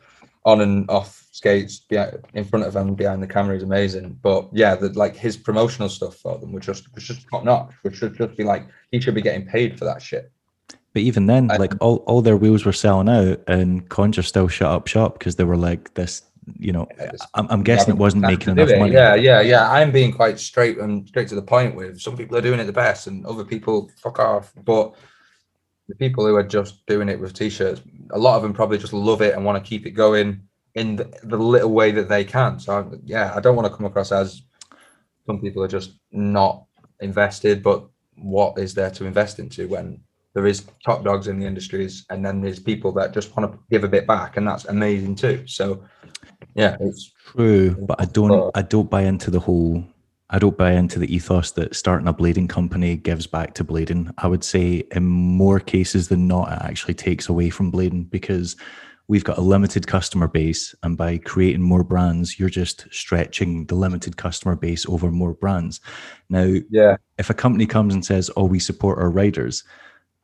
On and off skates, behind, in front of him, behind the camera is amazing. But yeah, the, like his promotional stuff for them was just was just top notch. Which should just be like he should be getting paid for that shit. But even then, I- like all, all their wheels were selling out, and Conjure still shut up shop because they were like this. You know, Yeah, it's- I'm, I'm guessing it wasn't making enough it. money. Yeah, yeah, yeah. I'm being quite straight and straight to the point with some people are doing it the best and other people fuck off. But the people who are just doing it with t-shirts, a lot of them probably just love it and want to keep it going in the, the little way that they can. So I- yeah, I don't want to come across as some people are just not invested, but what is there to invest into when there is top dogs in the industries and then there's people that just want to give a bit back and that's amazing too. So yeah, it's True, but I don't. I don't buy into the whole. I don't buy into the ethos that starting a blading company gives back to blading. I would say in more cases than not, it actually takes away from blading because we've got a limited customer base, and by creating more brands, you're just stretching the limited customer base over more brands. Now, yeah. if a company comes and says, "Oh, we support our riders,"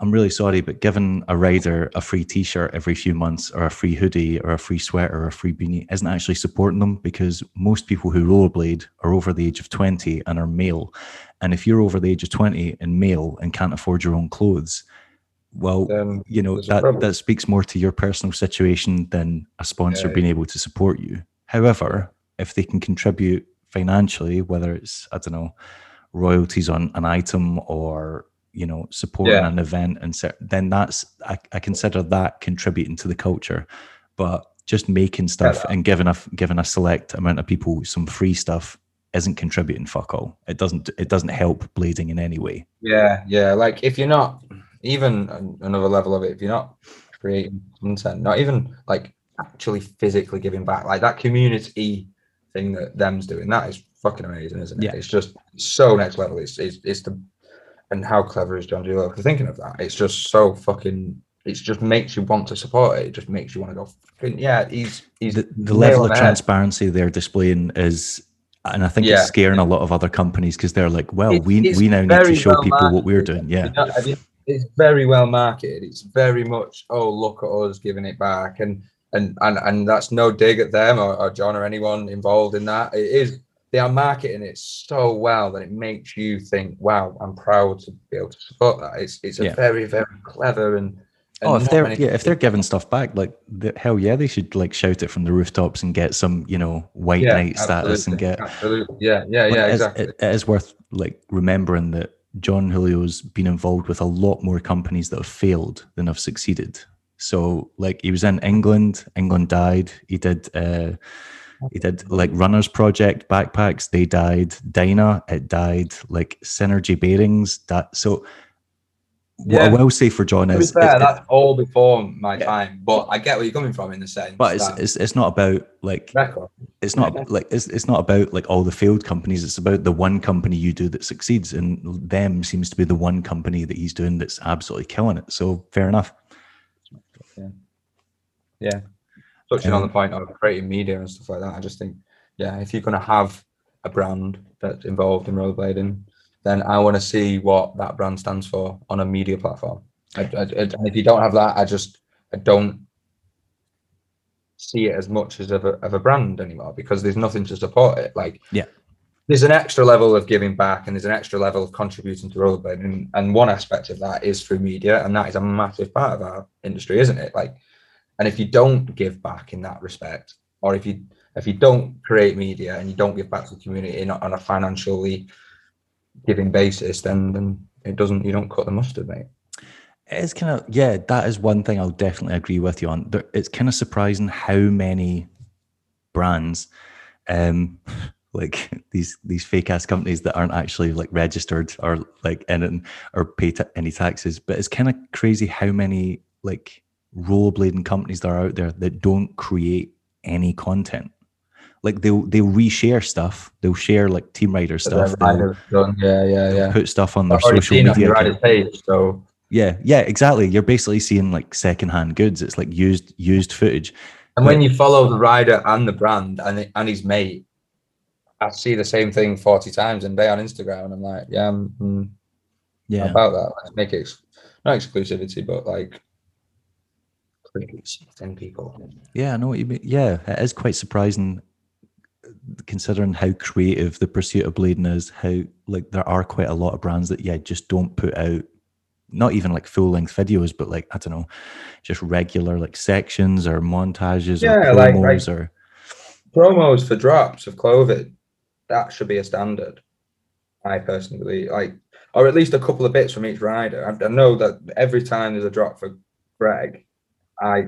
I'm really sorry, but giving a rider a free T-shirt every few months, or a free hoodie, or a free sweater, or a free beanie, isn't actually supporting them because most people who rollerblade are over the age of 20 and are male. And if you're over the age of 20 and male and can't afford your own clothes, well, Then you know that that speaks more to your personal situation than a sponsor Yeah, being able to support you. However, if they can contribute financially, whether it's I don't know royalties on an item or you know supporting Yeah. an event, and then that's I, I consider that contributing to the culture. But just making stuff that. and giving a giving a select amount of people some free stuff isn't contributing fuck all. It doesn't it doesn't help blading in any way. Yeah, yeah. Like if you're not even another level of it, if you're not creating content, not even like actually physically giving back, like that community thing that them's doing, that is fucking amazing, isn't it? Yeah. It's just so next level. It's it's, it's the and how clever is Jon Julio for thinking of that? It's just so fucking. It just makes you want to support it. It just makes you want to go. Fucking, yeah, he's he's The, the level of the head. transparency they're displaying is and I think Yeah. it's scaring a lot of other companies because they're like, well, It's- we we now need to show well people what we're doing. Yeah. You know, I mean, it's very well marketed. It's very much, oh, look at us giving it back, and and and and that's no dig at them or, or John or anyone involved in that. It is they are marketing it so well that it makes you think, wow, I'm proud to be able to support that. It's it's a Yeah. very very clever and. and Oh, if they're yeah, if they're giving stuff back, like the, hell yeah, they should like shout it from the rooftops and get some, you know, white Yeah, knight status and get. absolutely, yeah, yeah, yeah, it is- exactly. it- it is worth like remembering that Jon Julio's been involved with a lot more companies that have failed than have succeeded. So like he was in England, England died. He did uh he did like Runners Project backpacks, they died. Dyna, it died. Like Synergy Bearings, that so what I will say for John To is, fair, it- that's all before my Yeah. time, but I get where you're coming from in the sense. but it's, it's it's not about like record. it's not like it's, it's not about like all the failed companies it's about the one company you do that succeeds and them seems to be the one company that he's doing that's absolutely killing it so fair enough Yeah. Yeah. Touching on the point of creating media and stuff like that, I just think, yeah, if you're going to have a brand that's involved in rollerblading, then I want to see what that brand stands for on a media platform. I, I, I- and if you don't have that, I just I don't see it as much as of a, of a brand anymore because there's nothing to support it. Like, Yeah. there's an extra level of giving back and there's an extra level of contributing to rollerblading, and, and one aspect of that is through media, and that is a massive part of our industry, isn't it? Like, and if you don't give back in that respect, or if you if you don't create media and you don't give back to the community on a financially giving basis, then then it doesn't you don't cut the mustard, mate. it's kind of yeah that is one thing i'll definitely agree with you on it's kind of surprising how many brands um like these these fake ass companies that aren't actually like registered or like in or pay ta- any taxes but it's kind of crazy how many like rollerblading companies that are out there that don't create any content like they'll they'll reshare stuff they'll share like team rider stuff they'll, done, yeah, yeah, yeah. put stuff on their social media your page, so Yeah, yeah, exactly. You're basically seeing like secondhand goods. It's like used used footage. and when you follow the rider and the brand and and his mate, I see the same thing forty times a day on Instagram, and I'm like, yeah, I'm, mm, Yeah, about that. Let's make it ex- not exclusivity, but like create something people. yeah, I know what you mean. Yeah, it is quite surprising considering how creative the pursuit of blading is. How like there are quite a lot of brands that yeah just don't put out not even like full length videos, but like I don't know, just regular like sections or montages Yeah, or promos like- or promos for drops of clothing that should be a standard i personally like or at least a couple of bits from each rider I, I know that every time there's a drop for greg i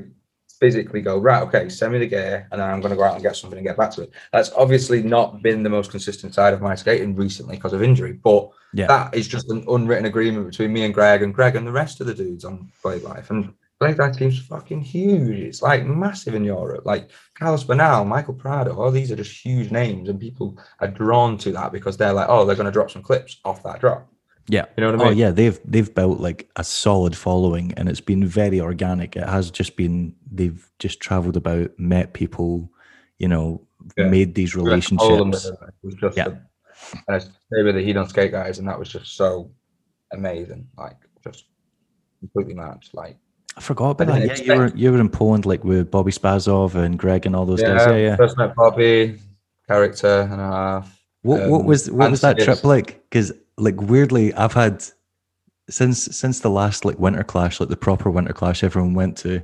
physically go right okay send me the gear and then i'm going to go out and get something and get back to it that's obviously not been the most consistent side of my skating recently because of injury but Yeah. that is just an unwritten agreement between me and greg and greg and the rest of the dudes on blade life and blade life team's fucking huge it's like massive in europe like Carlos Bernal, Michael Prado, all these are just huge names, and people are drawn to that because they're like, oh, they're going to drop some clips off that drop. Yeah. You know what I mean? Oh mean? yeah, they've they've built like a solid following, and it's been very organic. It has just been they've just travelled about, met people, you know, Yeah. made these We went to Poland relationships. with it. It was just, Yeah. a- and stayed with the Hedon Skate guys, and that was just so amazing. Like, just completely matched. Like, I forgot about I that. didn't Yeah, you were you were in Poland like with Bobby Spazov and Greg and all those guys. Yeah, yeah. First met Bobby, character and a half. What what um, was what was that trip like? Because like weirdly, I've had since since the last like winter clash, like the proper winter clash everyone went to.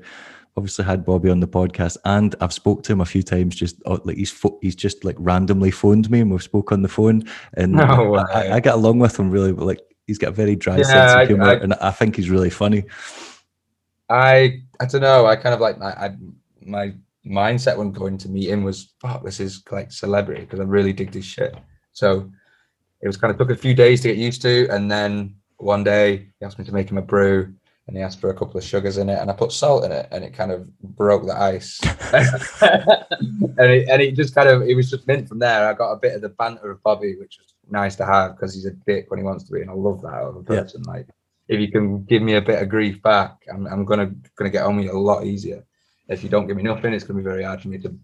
Obviously, had Bobby on the podcast, and I've spoke to him a few times. Just oh, like he's pho- he's just like randomly phoned me, and we've spoke on the phone. And No I. I, I get along with him really, like he's got a very dry Yeah, sense of humor, I- and I think he's really funny. I I don't know. I kind of like I, I my mindset when going to meet him was, fuck, this is like celebrity because I really dig this shit. So it was kind of took a few days to get used to. And then one day he asked me to make him a brew and he asked for a couple of sugars in it and I put salt in it and it kind of broke the ice. and, it, and it just kind of, it was just mint from there. I got a bit of the banter of Bobby, which was nice to have because he's a dick when he wants to be. And I love that of a person. Yeah. Like, if you can give me a bit of grief back, I'm, I'm gonna gonna get on with it a lot easier. If you don't give me nothing, it's gonna be very hard for me to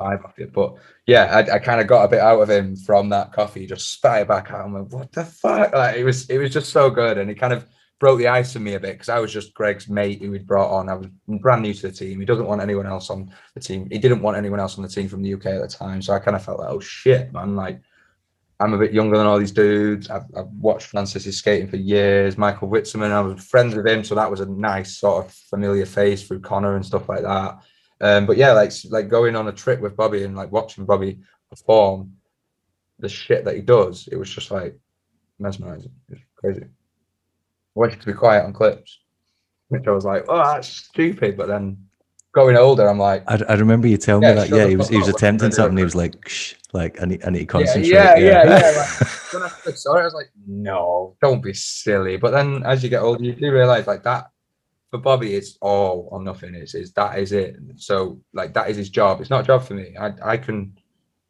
vibe off it. But yeah, I, I kind of got a bit out of him from that coffee. Just spat it back out. I'm like, what the fuck? Like it was, it was just so good, and it kind of broke the ice for me a bit because I was just Greg's mate who he'd brought on. I was brand new to the team. He doesn't want anyone else on the team. He didn't want anyone else on the team from the UK at the time. So I kind of felt like, oh shit, man. Like I'm a bit younger than all these dudes. I've, I've watched Francis skating for years. Michael Witzeman, I was friends with him, so that was a nice sort of familiar face through Connor and stuff like that. Um, but yeah, like like going on a trip with Bobby and like watching Bobby perform the shit that he does, it was just like mesmerizing. It was crazy. I wanted to be quiet on clips, which I was like, oh, that's stupid. But then growing older, I'm like, I, I remember you telling yeah, me that. Yeah, he was he was attempting something. He was like, Shh, like I need I need to concentrate. Yeah, yeah, yeah. yeah. like, when I saw it, I was like, no, don't be silly. But then as you get older, you do realize like that for Bobby, it's all or nothing. It's, it's that is it. So like that is his job. It's not a job for me. I I can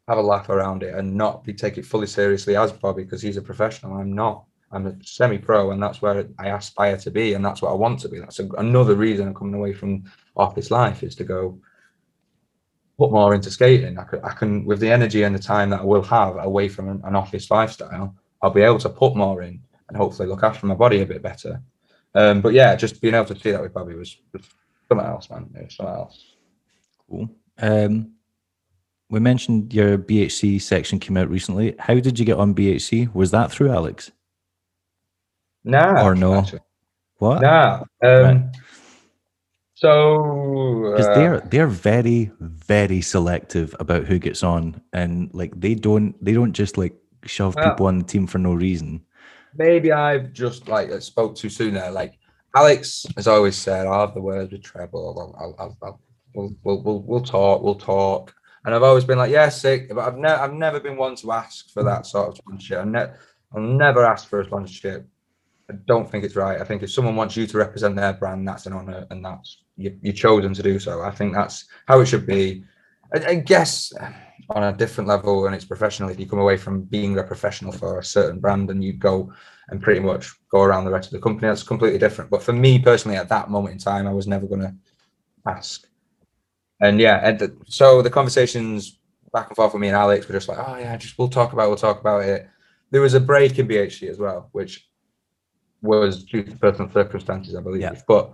have a laugh around it and not be take it fully seriously as Bobby because he's a professional. I'm not. I'm a semi-pro, and that's where I aspire to be, and that's what I want to be. That's a, another reason I'm coming away from office life is to go put more into skating. I can, I can, with the energy and the time that I will have away from an, an office lifestyle, I'll be able to put more in and hopefully look after my body a bit better. Um, but yeah, just being able to see that with Bobby was, was something else, man. It was something else. Cool. Um, we mentioned your BHC section came out recently. How did you get on BHC? Was that through Alex? Nah. Or no? Actually. What? Nah. Um, right. So because uh, they're they're very very selective about who gets on, and like they don't they don't just like shove well, people on the team for no reason maybe I've just like spoke too soon there. Like Alex has always said, I'll have the words with treble. I'll, I'll, I'll, we'll, we'll, we'll, we'll talk, we'll talk. And I've always been like, yeah, sick. But I've never, I've never been one to ask for that sort of sponsorship. i ne- I'll never ask for a sponsorship. I don't think it's right. I think if someone wants you to represent their brand, that's an honor, and that's you, you're chosen to do so. I think that's how it should be. I, I guess on a different level and it's professional. If you come away from being a professional for a certain brand and you go and pretty much go around the rest of the company. That's completely different. But for me personally at that moment in time i was never going to ask. And yeah and the, so the conversations back and forth with me and alex were just like oh yeah just we'll talk about it, we'll talk about it. There was a break in bhc as well which was due to personal circumstances i believe. Yeah. but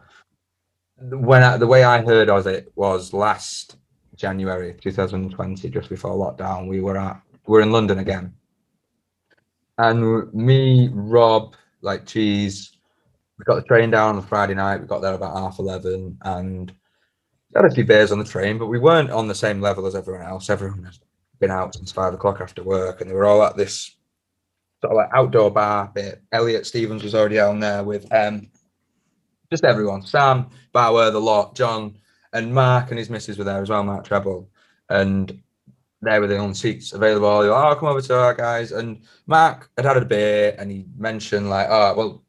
when I, the way i heard of it was last January 2020, just before lockdown, we were at we're in London again. And me, Rob, like cheese, we got the train down on Friday night. We got there about half eleven and had a few beers on the train, but we weren't on the same level as everyone else. Everyone has been out since five o'clock after work, and they were all at this sort of like outdoor bar bit. Elliot Stevens was already on there with um just everyone. Sam, Bauer, the lot, John, and Mark and his missus were there as well, Mark Treble, and they were the only seats available. Were, oh, come over to our guys. And Mark had had a beer and he mentioned, like, oh, well,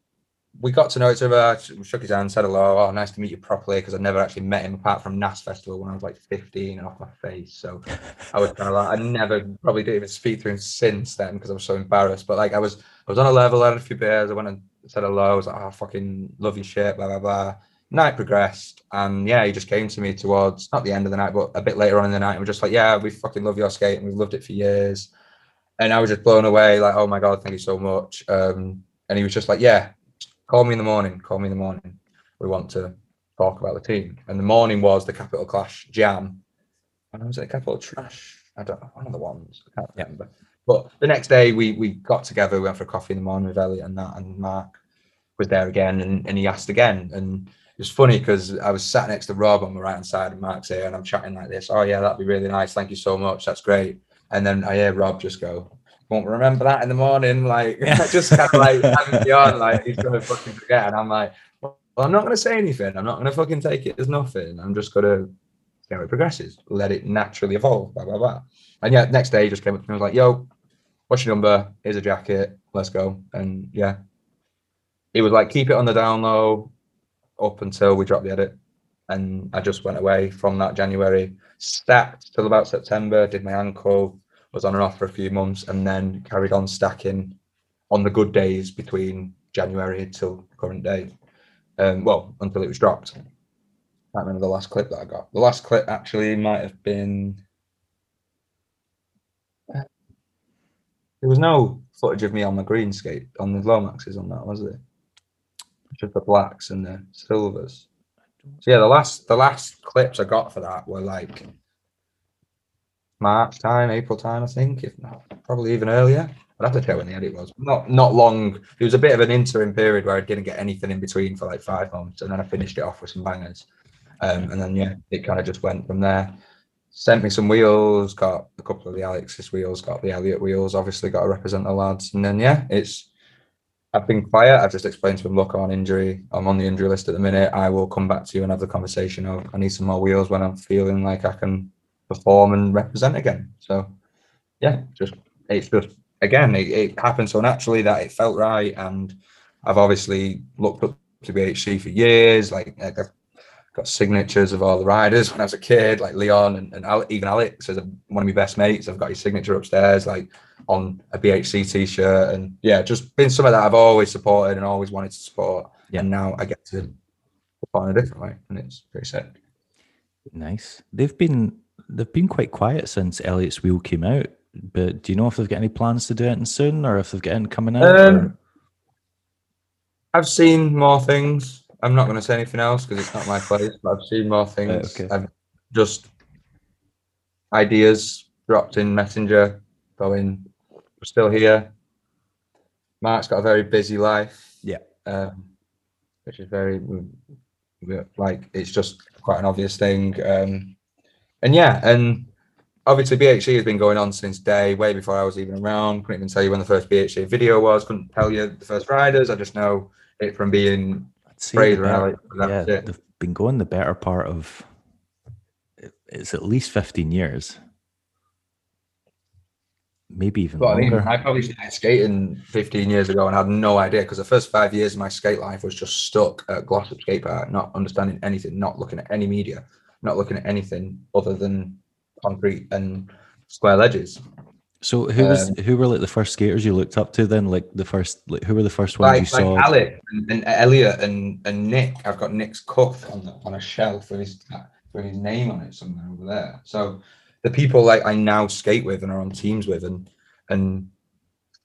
we got to know each other. Shook his hand, said hello. Oh, nice to meet you properly because I'd never actually met him apart from NASS Festival when I was like 15 and off my face. So I was kind of like, I never probably didn't even speak to him since then because I was so embarrassed. But like, I was, I was on a level, I had a few beers. I went and said hello. I was like, oh, fucking love your shit, blah, blah, blah night progressed, and yeah, he just came to me towards not the end of the night, but a bit later on in the night. And we're just like, yeah, we fucking love your skate, and we've loved it for years. And I was just blown away, like, oh my god, thank you so much. Um, and he was just like, yeah, call me in the morning, call me in the morning. We want to talk about the team. And the morning was the Capital Clash Jam. And was it Capital Trash? I don't know, one of the ones. I can't remember. But the next day we we got together, we went for a coffee in the morning with Elliot and that, and Mark was there again, and, and he asked again, and it's funny because I was sat next to Rob on the right hand side, and Mark's here, and I'm chatting like this. Oh yeah, that'd be really nice. Thank you so much. That's great. And then I hear Rob just go, "Won't remember that in the morning." Like just kind of like having me on, like he's gonna fucking forget. And I'm like, well, I'm not gonna say anything. I'm not gonna fucking take it as nothing. I'm just gonna see how it progresses. Let it naturally evolve. Blah blah blah. And yeah, next day he just came up to me and was like, "Yo, what's your number? Here's a jacket. Let's go." And yeah, he was like, "Keep it on the down low up until we dropped the edit." And I just went away from that January, stacked till about September. Did my ankle, was on and off for a few months, and then carried on stacking on the good days between January till current day. Um, well, until it was dropped. I can't remember the last clip that I got. The last clip actually might have been. There was no footage of me on the green skate on the Lomaxes on that, was there? Just the blacks and the silvers. So yeah, the last the last clips I got for that were like March time, April time, I think, if not probably even earlier. I'd have to check when the edit was. Not not long. It was a bit of an interim period where I didn't get anything in between for like five months, and then I finished it off with some bangers. Um, and then yeah, it kind of just went from there. Sent me some wheels, got a couple of the Alexis wheels, got the Elliott wheels. Obviously, got to represent the lads. And then yeah, it's. I've been quiet. I've just explained to him, look, I'm on injury. I'm on the injury list at the minute. I will come back to you and have the conversation of I need some more wheels when I'm feeling like I can perform and represent again. So yeah, just it's just again, it, it, happened so naturally that it felt right. And I've obviously looked up to BHC for years. Like I've got signatures of all the riders when I was a kid, like Leon and, and even Alex is one of my best mates. I've got his signature upstairs, like on a BHC t-shirt. And yeah, just been something that I've always supported and always wanted to support. Yeah. And now I get to support in a different way. And it's pretty sick. Nice. They've been they've been quite quiet since Elliott's Wheel came out. But do you know if they've got any plans to do it soon, or if they've got anything coming out? Um, I've seen more things. I'm not going to say anything else because it's not my place. But I've seen more things. okay. I've just ideas dropped in Messenger, going, "We're still here." Mark's got a very busy life. Yeah. Um, which is very like it's just quite an obvious thing. Um, and yeah, and obviously BHC has been going on since day way before I was even around. Couldn't even tell you when the first BHC video was. Couldn't tell you the first riders. I just know it from being Fraser Alex. Yeah, they've been going the better part of it's at least fifteen years, maybe even well, longer. I, mean, I probably started skating fifteen years ago and had no idea because the first five years of my skate life was just stuck at Glossop Skate Park, not understanding anything, not looking at any media, not looking at anything other than concrete and square ledges. So who was um, who were like the first skaters you looked up to then? Like the first, like who were the first ones like, you saw? Like Alec and, and Elliot and, and Nick. I've got Nick's cuff on the, on a shelf with his with his name on it somewhere over there. So the people like I now skate with and are on teams with and and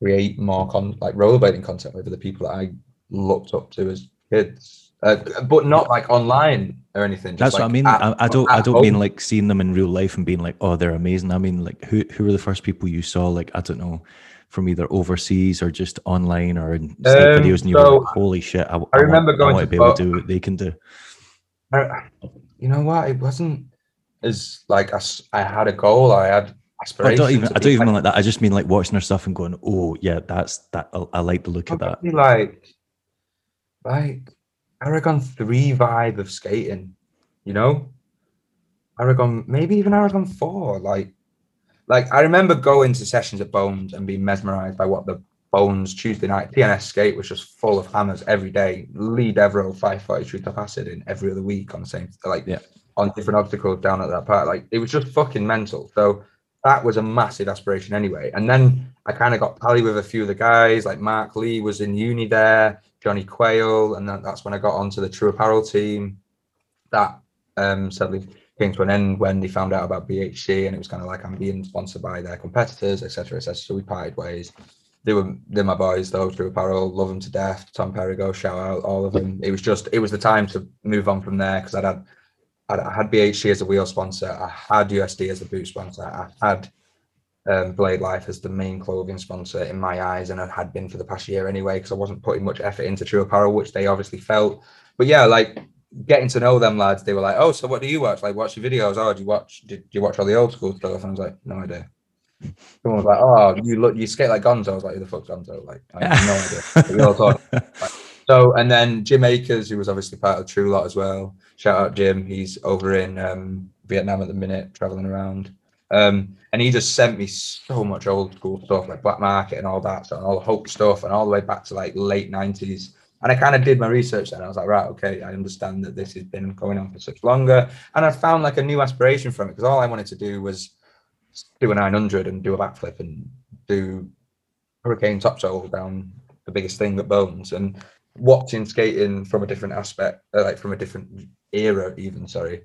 create more con like rollerblading content with are the people that I looked up to as kids uh, but not like online or anything. That's like what I mean. At, I, I, don't. I don't home. mean like seeing them in real life and being like, oh, they're amazing. I mean, like, who who were the first people you saw? Like, I don't know, from either overseas or just online or in um, videos, and you so were like, holy shit! I, I remember want, going I to be able to do what they can do. you know what? It wasn't as like I, I had a goal. I had aspirations. I don't even. I don't even mean like that. I just mean like watching her stuff and going, oh yeah, that's that. I, I like the look of that. Like, like Aragon 3 vibe of skating, you know? Aragon, maybe even Aragon 4. Like, like I remember going to sessions at Bones and being mesmerized by what the Bones Tuesday night TNS skate was just full of hammers every day. Lee Devereaux 543 top acid in every other week on the same, like, yeah. On different obstacles down at that part. Like, it was just fucking mental. So, that was a massive aspiration anyway. And then I kind of got pally with a few of the guys, like Mark Lee was in uni there. Johnny Quayle, and that, that's when I got onto the True Apparel team. That um, sadly came to an end when they found out about BHC, and it was kind of like I'm being sponsored by their competitors, etc., etc. So we parted ways. They were they're my boys though. True Apparel, love them to death. Tom Perigo, shout out all of them. It was just it was the time to move on from there because I'd had I had BHC as a wheel sponsor. I had USD as a boot sponsor. I had um, Blade Life as the main clothing sponsor in my eyes, and I had been for the past year anyway, because I wasn't putting much effort into True Apparel, which they obviously felt. But yeah, like getting to know them lads, they were like, "Oh, so what do you watch? Like, watch your videos? Oh, do you watch? Did you watch all the old school stuff?" And I was like, "No idea." Someone was like, "Oh, you look, you skate like Gonzo." I was like, "Who the fuck's Gonzo?" Like, I have no idea. So, and then Jim Akers, who was obviously part of True Lot as well. Shout out Jim. He's over in um, Vietnam at the minute, traveling around. Um, and he just sent me so much old school stuff like Black Market and all that, so all the Hope stuff, and all the way back to like late nineties. And I kind of did my research then. I was like, right, okay, I understand that this has been going on for such longer, and I found like a new aspiration from it because all I wanted to do was do a 900 and do a backflip and do hurricane topsoul down the biggest thing that bones and watching skating from a different aspect, uh, like from a different era, even sorry,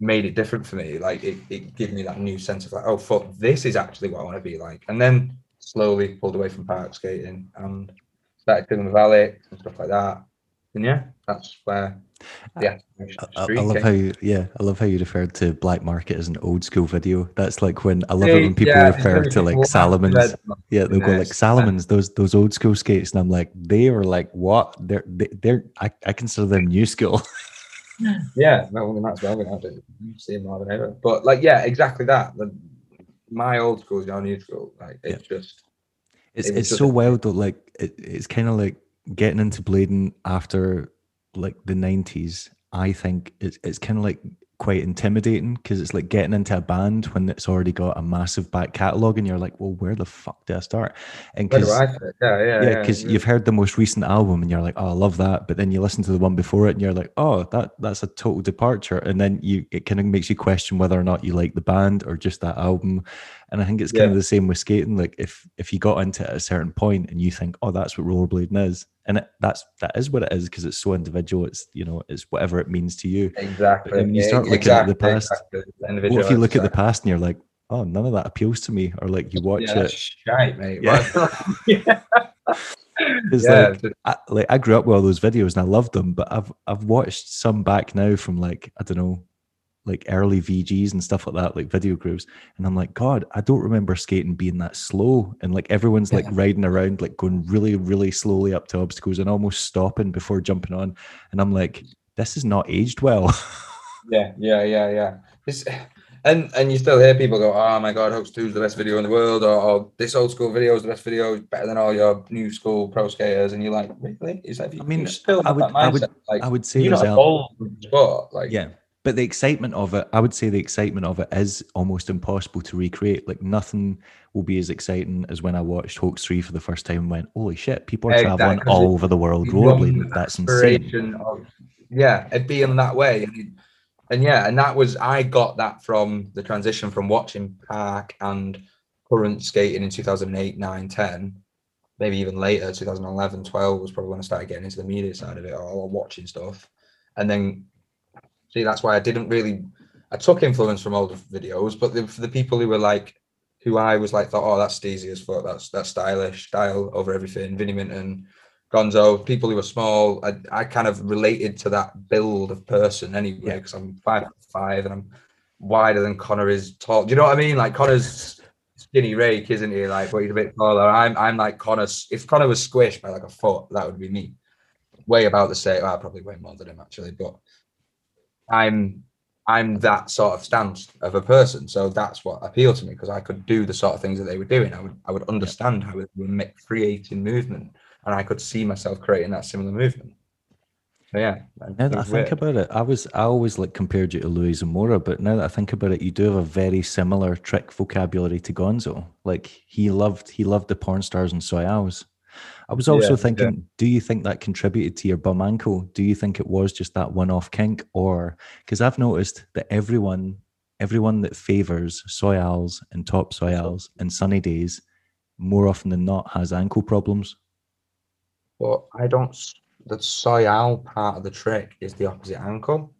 made it different for me. Like it, it gave me that new sense of like, oh fuck, this is actually what I want to be like. And then slowly pulled away from park skating and started doing the valley and stuff like that. And yeah, that's where yeah. I, I, love how you, yeah, I love how you referred to Black Market as an old school video. That's like when I love it when people yeah, refer to like Salomons. Yeah, they'll go like Salomons, those those old school skates, and I'm like, they are like what? They're they, they're I, I consider them new school. yeah, no, well, that's well. I do see them more than ever. But like, yeah, exactly that. The, my old school is your new school. Like, it's yeah. just. It's it it's just so wild though. Like, it, it's kind of like getting into blading after like the 90s i think it's, it's kind of like quite intimidating because it's like getting into a band when it's already got a massive back catalog and you're like well where the fuck do i start and because yeah yeah yeah because yeah, you've heard the most recent album and you're like oh i love that but then you listen to the one before it and you're like oh that that's a total departure and then you it kind of makes you question whether or not you like the band or just that album and I think it's kind yeah. of the same with skating. Like if if you got into it at a certain point and you think, oh, that's what rollerblading is, and it, that's that is what it is because it's so individual. It's you know it's whatever it means to you. Exactly. But you start looking exactly, at the past. Exactly. What if you look at the past and you're like, oh, none of that appeals to me, or like you watch yeah, it. Shite, mate. Yeah. yeah. yeah. like, I, like I grew up with all those videos and I loved them, but I've I've watched some back now from like I don't know like early VGs and stuff like that, like video grooves. And I'm like, God, I don't remember skating being that slow. And like everyone's like riding around, like going really, really slowly up to obstacles and almost stopping before jumping on. And I'm like, this is not aged well. yeah, yeah, yeah, yeah. It's, and and you still hear people go, oh my God, Hoax 2 is the best video in the world, or, or, this old school video is the best video, better than all your new school pro skaters. And you're like, really? Is that, I mean, still I would, I would, like, I would say, you're not old sport. Like, yeah but the excitement of it, I would say the excitement of it is almost impossible to recreate. Like nothing will be as exciting as when I watched Hoax 3 for the first time and went, holy shit, people are exactly. traveling all over the world rollerblading. That's insane. Of, yeah, it being that way. And, and yeah, and that was, I got that from the transition from watching Park and current skating in 2008, 9, 10 maybe even later 2011 12 was probably when i started getting into the media side of it or watching stuff and then See, that's why I didn't really. I took influence from older videos, but the, for the people who were like, who I was like, thought, oh, that's steezy as fuck. That's that's stylish, style over everything. Vinnie Minton, Gonzo, people who were small. I, I kind of related to that build of person anyway, because I'm five five and I'm wider than Connor is tall. Do you know what I mean? Like Connor's skinny rake, isn't he? Like, but he's a bit taller. I'm I'm like Connor. If Connor was squished by like a foot, that would be me. Way about the same. Well, probably way more than him actually, but I'm I'm that sort of stance of a person. So that's what appealed to me because I could do the sort of things that they were doing. I would I would understand how they were creating movement, and I could see myself creating that similar movement. So yeah. Now that I think about it, I was I always like compared you to Louis Zamora, but now that I think about it, you do have a very similar trick vocabulary to Gonzo. Like he loved he loved the porn stars and soyales. I was also yeah, thinking, yeah. do you think that contributed to your bum ankle? Do you think it was just that one-off kink, or because I've noticed that everyone, everyone that favors soyales and top soyales and sunny days, more often than not, has ankle problems. Well, I don't. The soyale part of the trick is the opposite ankle.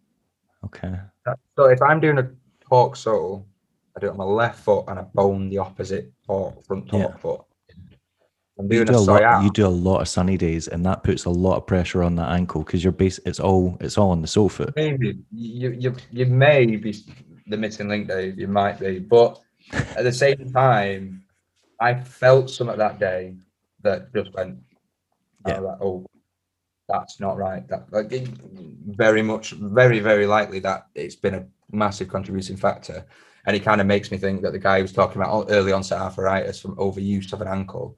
Okay. Uh, so if I'm doing a torque sole, I do it on my left foot and I bone the opposite torque, front torque yeah. foot. I'm doing you do a, a lot. You do a lot of sunny days, and that puts a lot of pressure on that ankle because you're base. It's all it's all on the sofa. Maybe you you you may be the missing link, Dave. You might be, but at the same time, I felt some of that day that just went. Oh, yeah. Like, oh, that's not right. That like very much, very very likely that it's been a massive contributing factor, and it kind of makes me think that the guy who was talking about oh, early onset arthritis from overuse of an ankle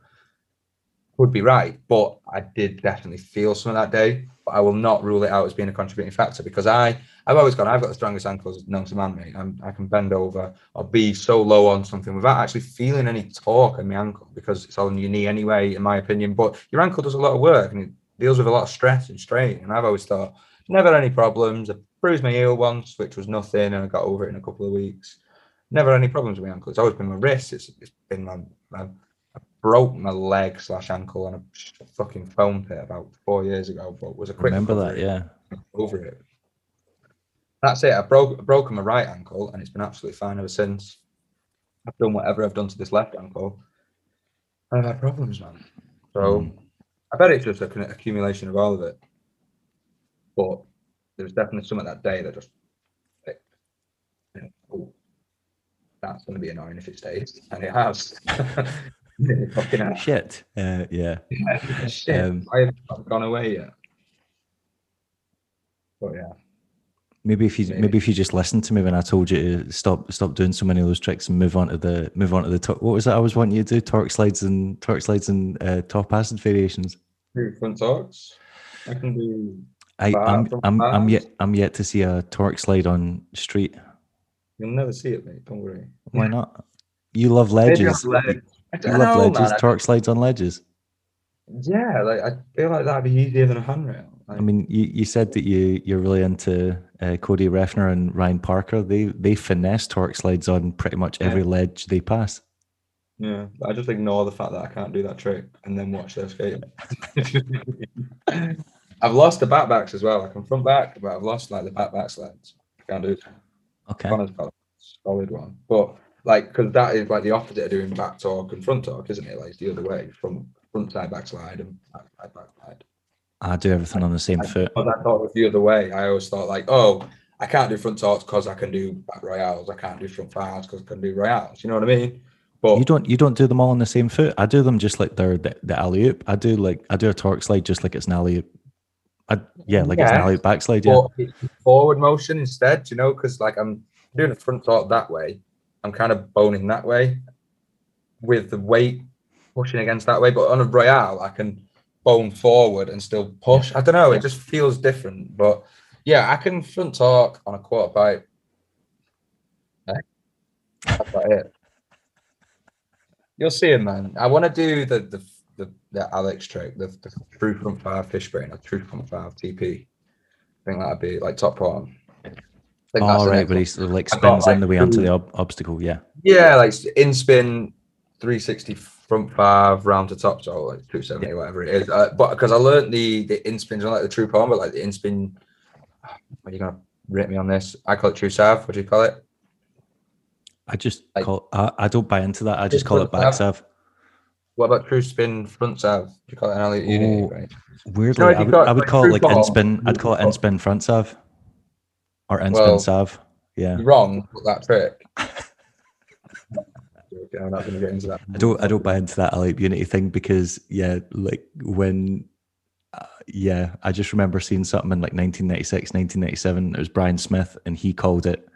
would be right. But I did definitely feel some of that day. but I will not rule it out as being a contributing factor because I I've always gone I've got the strongest ankles known to man, mate. I'm, I can bend over or be so low on something without actually feeling any torque in my ankle because it's on your knee anyway, in my opinion. But your ankle does a lot of work and it deals with a lot of stress and strain. And I've always thought never had any problems. I bruised my heel once, which was nothing, and I got over it in a couple of weeks. Never had any problems with my ankle. It's always been my wrist. It's, it's been my, my broke my leg slash ankle on a fucking foam pit about four years ago, but was a quick Remember that, yeah. over it. That's it. I broke broken my right ankle, and it's been absolutely fine ever since. I've done whatever I've done to this left ankle. I've had problems, man. So Mm. I bet it's just an accumulation of all of it. But there's definitely some at that day that just you know, "Oh, that's going to be annoying if it stays, and it has. Fucking has. Shit. Uh, yeah. Shit, Um, I have not gone away yet. But yeah. Maybe if you Maybe. maybe if you just listened to me when I told you to stop stop doing so many of those tricks and move on to the move on to the top. What was that I was wanting you to do? Torque slides and torque slides and uh, top acid variations. Front talks. I can do. I, Bar I'm I'm I'm yet I'm yet to see a torque slide on street. You'll never see it, mate. Don't worry. Why not? You love ledges. ledge. I love ledges. man. Torque slides on ledges. Yeah, like I feel like that'd be easier than a handrail. Like, I mean, you, you said that you you're really into uh, Cody Refner and Ryan Parker. They they finesse torque slides on pretty much every ledge they pass. yeah, but I just ignore the fact that I can't do that trick and then watch their skating. I've lost the back backs as well. I can front back, but I've lost like the back back slides. I can't do it. Okay. Solid one, but like because that is like the opposite of doing back talk and front talk, isn't it? Like it's the other way from front side back slide and back side back slide. I do everything on the same foot. But I thought it was the other way. I always thought like, oh, I can't do front talks because I can do back royales. I can't do front fives because I can do royales. You know what I mean? But You don't you don't do them all on the same foot. I do them just like they're the, the alley oop. I do like I do a torque slide just like it's an alley oop. I, yeah, like it's an Yeah. alley backslide. Yeah. forward motion instead, you know, because like I'm doing a front talk that way, I'm kind of boning that way with the weight pushing against that way. But on a royale, I can bone forward and still push. I don't know, it just feels different. But yeah, I can front talk on a quarter pipe. That's about it. You'll see him, man. I want to do the the the, the Alex trick, the, the true front five fish brain, or true front five TP. I think that'd be like top form. Think that's All right, but he sort of like I've got, spins in like, the way onto the ob- obstacle. Yeah. Yeah, like in spin, 360 front five round to top, so like 270, whatever it is. Uh, but because I learned the the in spins, not like the true palm, but like the in spin. Are you gonna rate me on this? I call it true sav. What do you call it? I just Like- call. I, I don't buy into that. I just call it back sav. What about true spin front sav? Do you call it an alley unity? Oh, Right. Weirdly, No, I would, I would like, call it like in spin. I'd call it in spin front sav, or in spin Well, sav. Yeah. Wrong with that trick. Okay, I'm not going to get into that. I don't I don't buy into that alley unity thing because yeah, like when uh, yeah, I just remember seeing something in like 1996, 1997. It was Brian Smith, and he called it.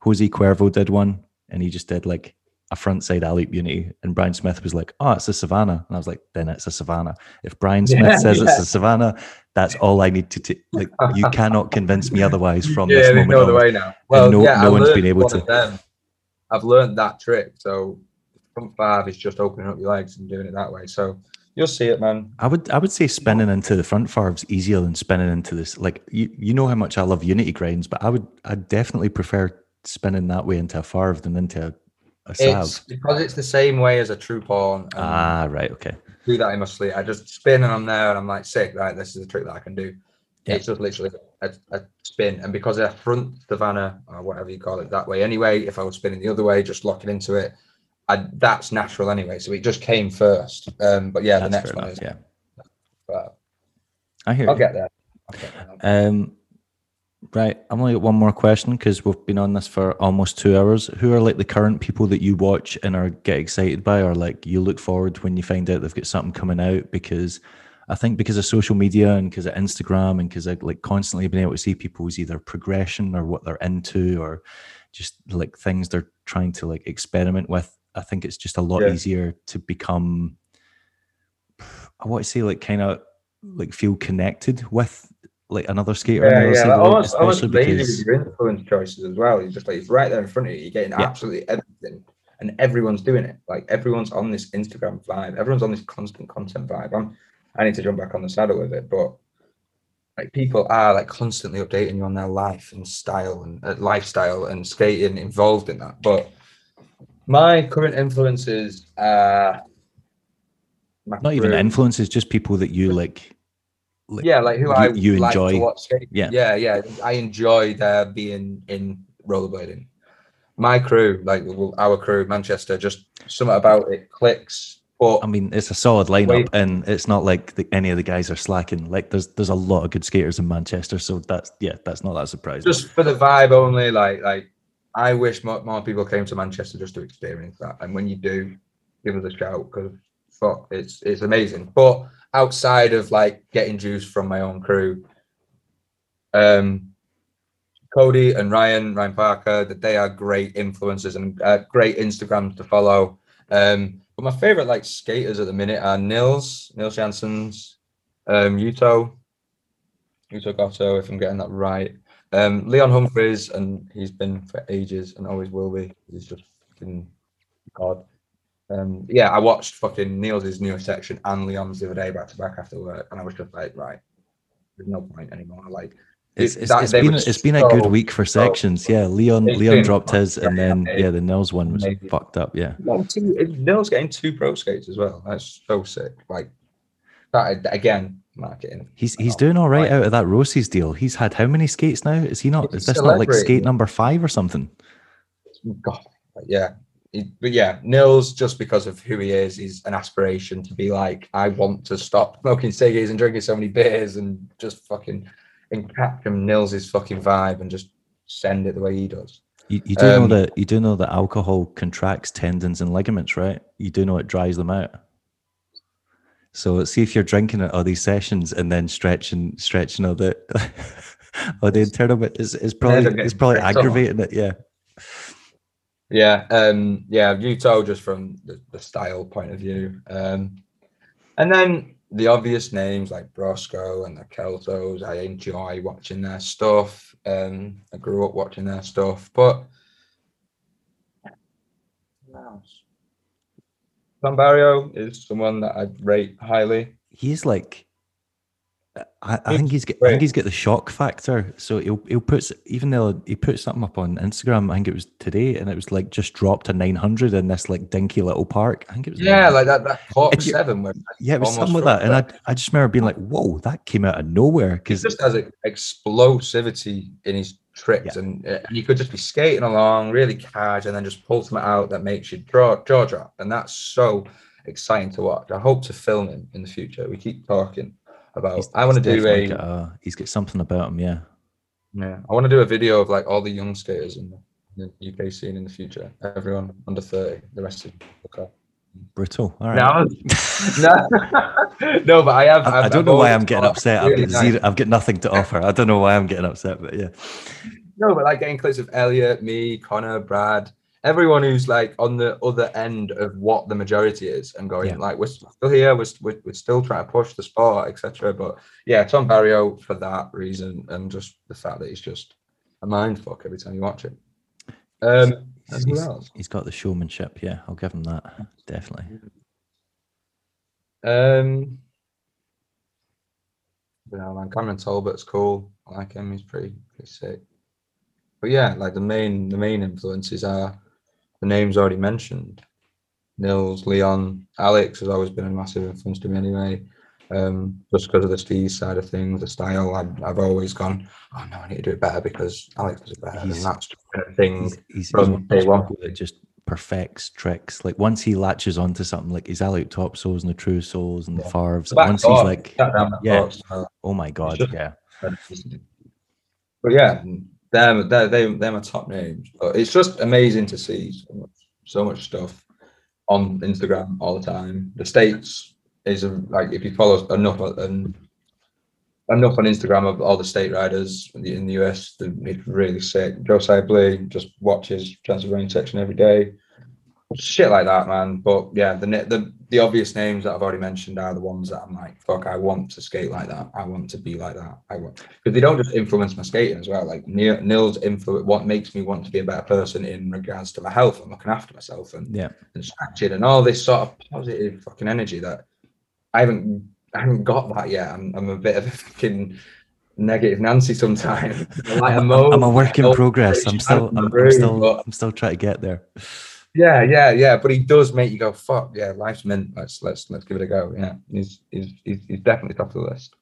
Jose Cuervo did one, and he just did like a front side alley unity, and Brian Smith was like, "Oh, it's a Savannah," and I was like, "Then it's a Savannah." If Brian Smith Yeah, says it's a Savannah, that's all I need to t- like. You cannot convince me otherwise from yeah, this moment no on. way now. Well, no- yeah, no one's been able to. I've learned that trick. So front five is just opening up your legs and doing it that way. So you'll see it, man. I would I would say spinning into the front farv's easier than spinning into this. Like you you know how much I love Unity grinds, but I would I definitely prefer spinning that way into a farv than into a, a salve. It's because it's the same way as a true pawn. Ah, right, okay. do that in my sleep. I just spin and I'm there and I'm like sick. Right, this is a trick that I can do. Yeah. It's just literally a, a spin, and because I front Savannah or whatever you call it that way anyway. If I was spinning the other way, just locking into it, I, that's natural anyway. So it just came first. Um, but yeah, That's the next one enough, is. yeah. But I hear I'll you. get there. I'll get there. Um right, I'm only got one more question because we've been on this for almost two hours. Who are like the current people that you watch and are get excited by or like you look forward when you find out they've got something coming out because I think because of social media and because of Instagram and because I like constantly been able to see people's either progression or what they're into or just like things they're trying to like experiment with. I think it's just a lot Yeah. easier to become I want to say like kind of like feel connected with like another skater. Yeah, yeah. Like, side of the road, almost, almost lazy because with your influence choices as well. You're just like it's right there in front of you. You're getting Yeah. absolutely everything, and everyone's doing it. Like everyone's on this Instagram vibe. Everyone's on this constant content vibe. I'm, I need to jump back on the saddle with it, but like people are like constantly updating you on their life and style and uh, lifestyle and skating involved in that. But my current influences are not even influences, just people that you like. Like yeah, like who you- I you like enjoy. to watch skate. Yeah. yeah, yeah. I enjoy their being in rollerblading. My crew, like well, our crew, Manchester, just something about it clicks. But I mean, it's a solid lineup, Wait. and it's not like the, any of the guys are slacking. Like, there's there's a lot of good skaters in Manchester, so that's yeah, that's not that surprising. just for the vibe only, like like I wish more, more people came to Manchester just to experience that. And when you do, give us a shout because fuck, it's it's amazing. But outside of like getting juice from my own crew, um, Cody and Ryan, Ryan Parker, that they are great influencers and uh, great Instagrams to follow. Um, but my favorite like skaters at the minute are Nils, Nils Jansons, um, Yuto Goto, if I'm getting that right. Um, Leon Humphreys, and he's been for ages and always will be. He's just fucking god. Um, yeah, I watched fucking Nils' newest section and Leon's the other day back to back after work, and I was just like, right, there's no point anymore. Like, It's, it- it's, that- it's been it's been a good week for so- sections. Yeah, Leon Leon dropped his, and then yeah, the Nils one was Amazing. fucked up. Yeah, two, Nils getting two pro skates as well. That's so sick. Like, that again, marketing. he's he's Oh, doing all right right. out of that Roces deal. He's had how many skates now? Is he not? Is this not like skate number five or something? God, yeah. But yeah, Nils, just because of who he is, is an aspiration to be like, I want to stop smoking ciggies and drinking so many beers and just fucking encapture Nils's fucking vibe and just send it the way he does. You, you do know Um, that you do know that alcohol contracts tendons and ligaments, right? You do know it dries them out. So see if you're drinking at all these sessions and then stretching stretching all the all the internal bit is is probably it's probably aggravating it. Yeah. Yeah, um, yeah, Yuto just from the, the style point of view. Um, and then the obvious names like Brosco and the Keltos, I enjoy watching their stuff. Um, I grew up watching their stuff, but? Tom Barrio is someone that I rate highly. He's like I, I think he's get, I think he's got the shock factor. So he'll he'll put even though he put something up on Instagram, I think it was today, and it was like just dropped a nine hundred in this like dinky little park. I think it was Yeah, like that that Cork And you- Seven where yeah, it was something like that. And I I just remember being like, whoa, that came out of nowhere because just has a explosivity in his tricks, and, uh, and you could just be skating along really cash, and then just pull something out that makes you draw jaw drop, and that's so exciting to watch. I hope to film him in the future. We keep talking about. He's- I want to do a got a- he's got something about him, yeah. yeah. I want to do a video of like all the young skaters in the, the UK scene in the future. Everyone under thirty, the rest of okay. Brutal. All right. No, no, no, but I have. I, I I've- don't know why I'm getting upset. I've got, nice. zero, I've got nothing to offer. I don't know why I'm getting upset, but yeah. No, but like getting clips of Elliot, me, Connor, Brad, everyone who's like on the other end of what the majority is and going Yeah. like we're still here, we're, we're, we're still trying to push the sport, etc. But yeah, Tom Barrio for that reason and just the fact that he's just a mind fuck every time you watch it. Um, who He's, he's got the showmanship. Yeah, I'll give him that. Definitely. Um, you know, man, Cameron Talbot's cool. I like him. He's pretty pretty sick. But yeah, like the main the main influences are the names already mentioned. Nils, Leon, Alex has always been a massive influence to me anyway. Um, just because of the Steve side of things, the style, I've, I've always gone, oh no, I need to do it better because Alex does it better. He's- and that's just a thing. He's, he's, he's from those day one. that just perfects tricks. Like once he latches onto something, like his Alec top souls and the true souls and the farves. Once he's like, the yeah. uh, oh my god, yeah. But yeah, they're, they're, they, they're my top names. But it's just amazing to see so much, so much stuff on Instagram all the time. The States is a, like, if you follow enough and enough on Instagram of all the state riders in the, in the US, it's really sick. Josiah Blee just watches Transylvania section every day. Shit like that, man. But yeah, the the the obvious names that I've already mentioned are the ones that I'm like, fuck, I want to skate like that. I want to be like that. I want because they don't just influence my skating as well. Like Nils influence what makes me want to be a better person in regards to my health and looking after myself and Yeah. and stretching and all this sort of positive fucking energy that I haven't I haven't got that yet. I'm I'm a bit of a fucking negative Nancy sometimes. Like I'm, mo- I'm a work in progress. I'm still, I'm, I'm still, but- I'm still trying to get there. Yeah, yeah, yeah. But he does make you go, fuck, yeah, life's mint. Let's let's let's give it a go. Yeah. He's he's he's, definitely top of the list.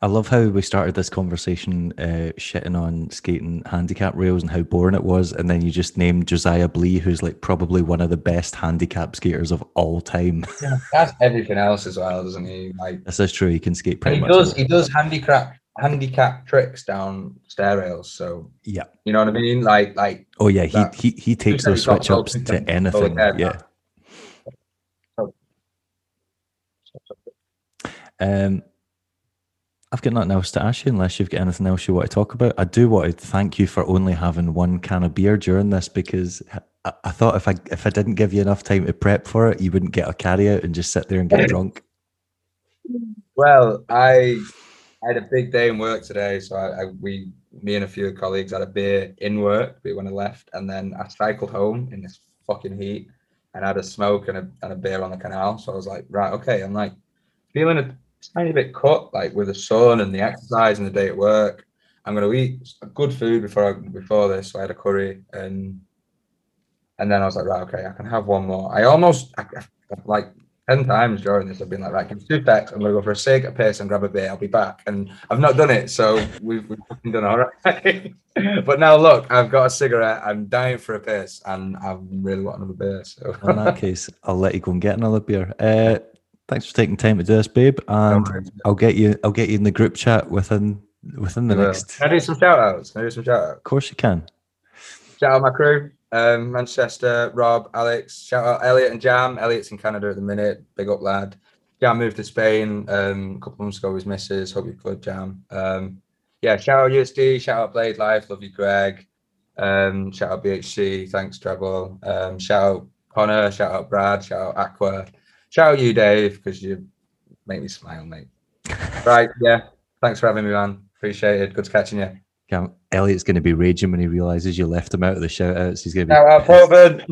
I love how we started this conversation uh, shitting on skating handicap rails and how boring it was, and then you just named Josiah Blee, who's like probably one of the best handicap skaters of all time. Yeah. That's everything else as well, doesn't he? Like this is true. He can skate pretty he much. does he does handicap handicap tricks down stair rails. So Yeah. you know what I mean? Like like Oh yeah. He that- he he takes those switch ups to anything. yeah. Yeah. Um, I've got nothing else to ask you unless you've got anything else you want to talk about. I do want to thank you for only having one can of beer during this because I, I thought if I if I didn't give you enough time to prep for it, you wouldn't get a carry out and just sit there and get drunk. Well, I I had a big day in work today, so I, I we me and a few colleagues had a beer in work when I left, and then I cycled home in this fucking heat and had a smoke and a, and a beer on the canal. So I was like, right, okay, I'm like feeling a tiny bit cut, like with the sun and the exercise and the day at work. I'm gonna eat good food before I, before this. So I had a curry and and then I was like, right, okay, I can have one more. I almost I, I- like 10 times during this, I've been like, right, give me two seconds. I'm going to go for a cig, a piss, and grab a beer. I'll be back. And I've not done it. So we've, we've fucking done all right. but now, look, I've got a cigarette. I'm dying for a piss. And I really want another beer. So In that case, I'll let you go and get another beer. Uh, thanks for taking time to do this, babe. And. I'll get you. I'll get you in the group chat within within the next. Can I do some shout outs? Can I do some shout outs? Of course, you can. Shout out my crew, um, Manchester, Rob, Alex. Shout out Elliot and Jam. Elliot's in Canada at the minute. Big up, lad. Jam moved to Spain um, a couple of months ago with his missus. Hope you're good, Jam. Um, yeah, shout out USD. Shout out Blade Life. Love you, Greg. Um, shout out BHC. Thanks, Treble. Um, shout out Connor. Shout out Brad. Shout out Aqua. Shout out you, Dave, because you make me smile, mate. right, yeah. Thanks for having me, man. Appreciate it. Good to catching you. Yeah, Elliot's going to be raging when he realizes you left him out of the shout outs. He's going to be Shout out Portman.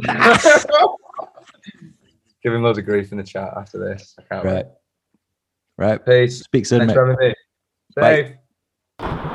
Give him loads of grief in the chat after this. I can't right. Right. Peace. Speak soon, Thanks mate. for having me. Bye. Safe. Breakfast.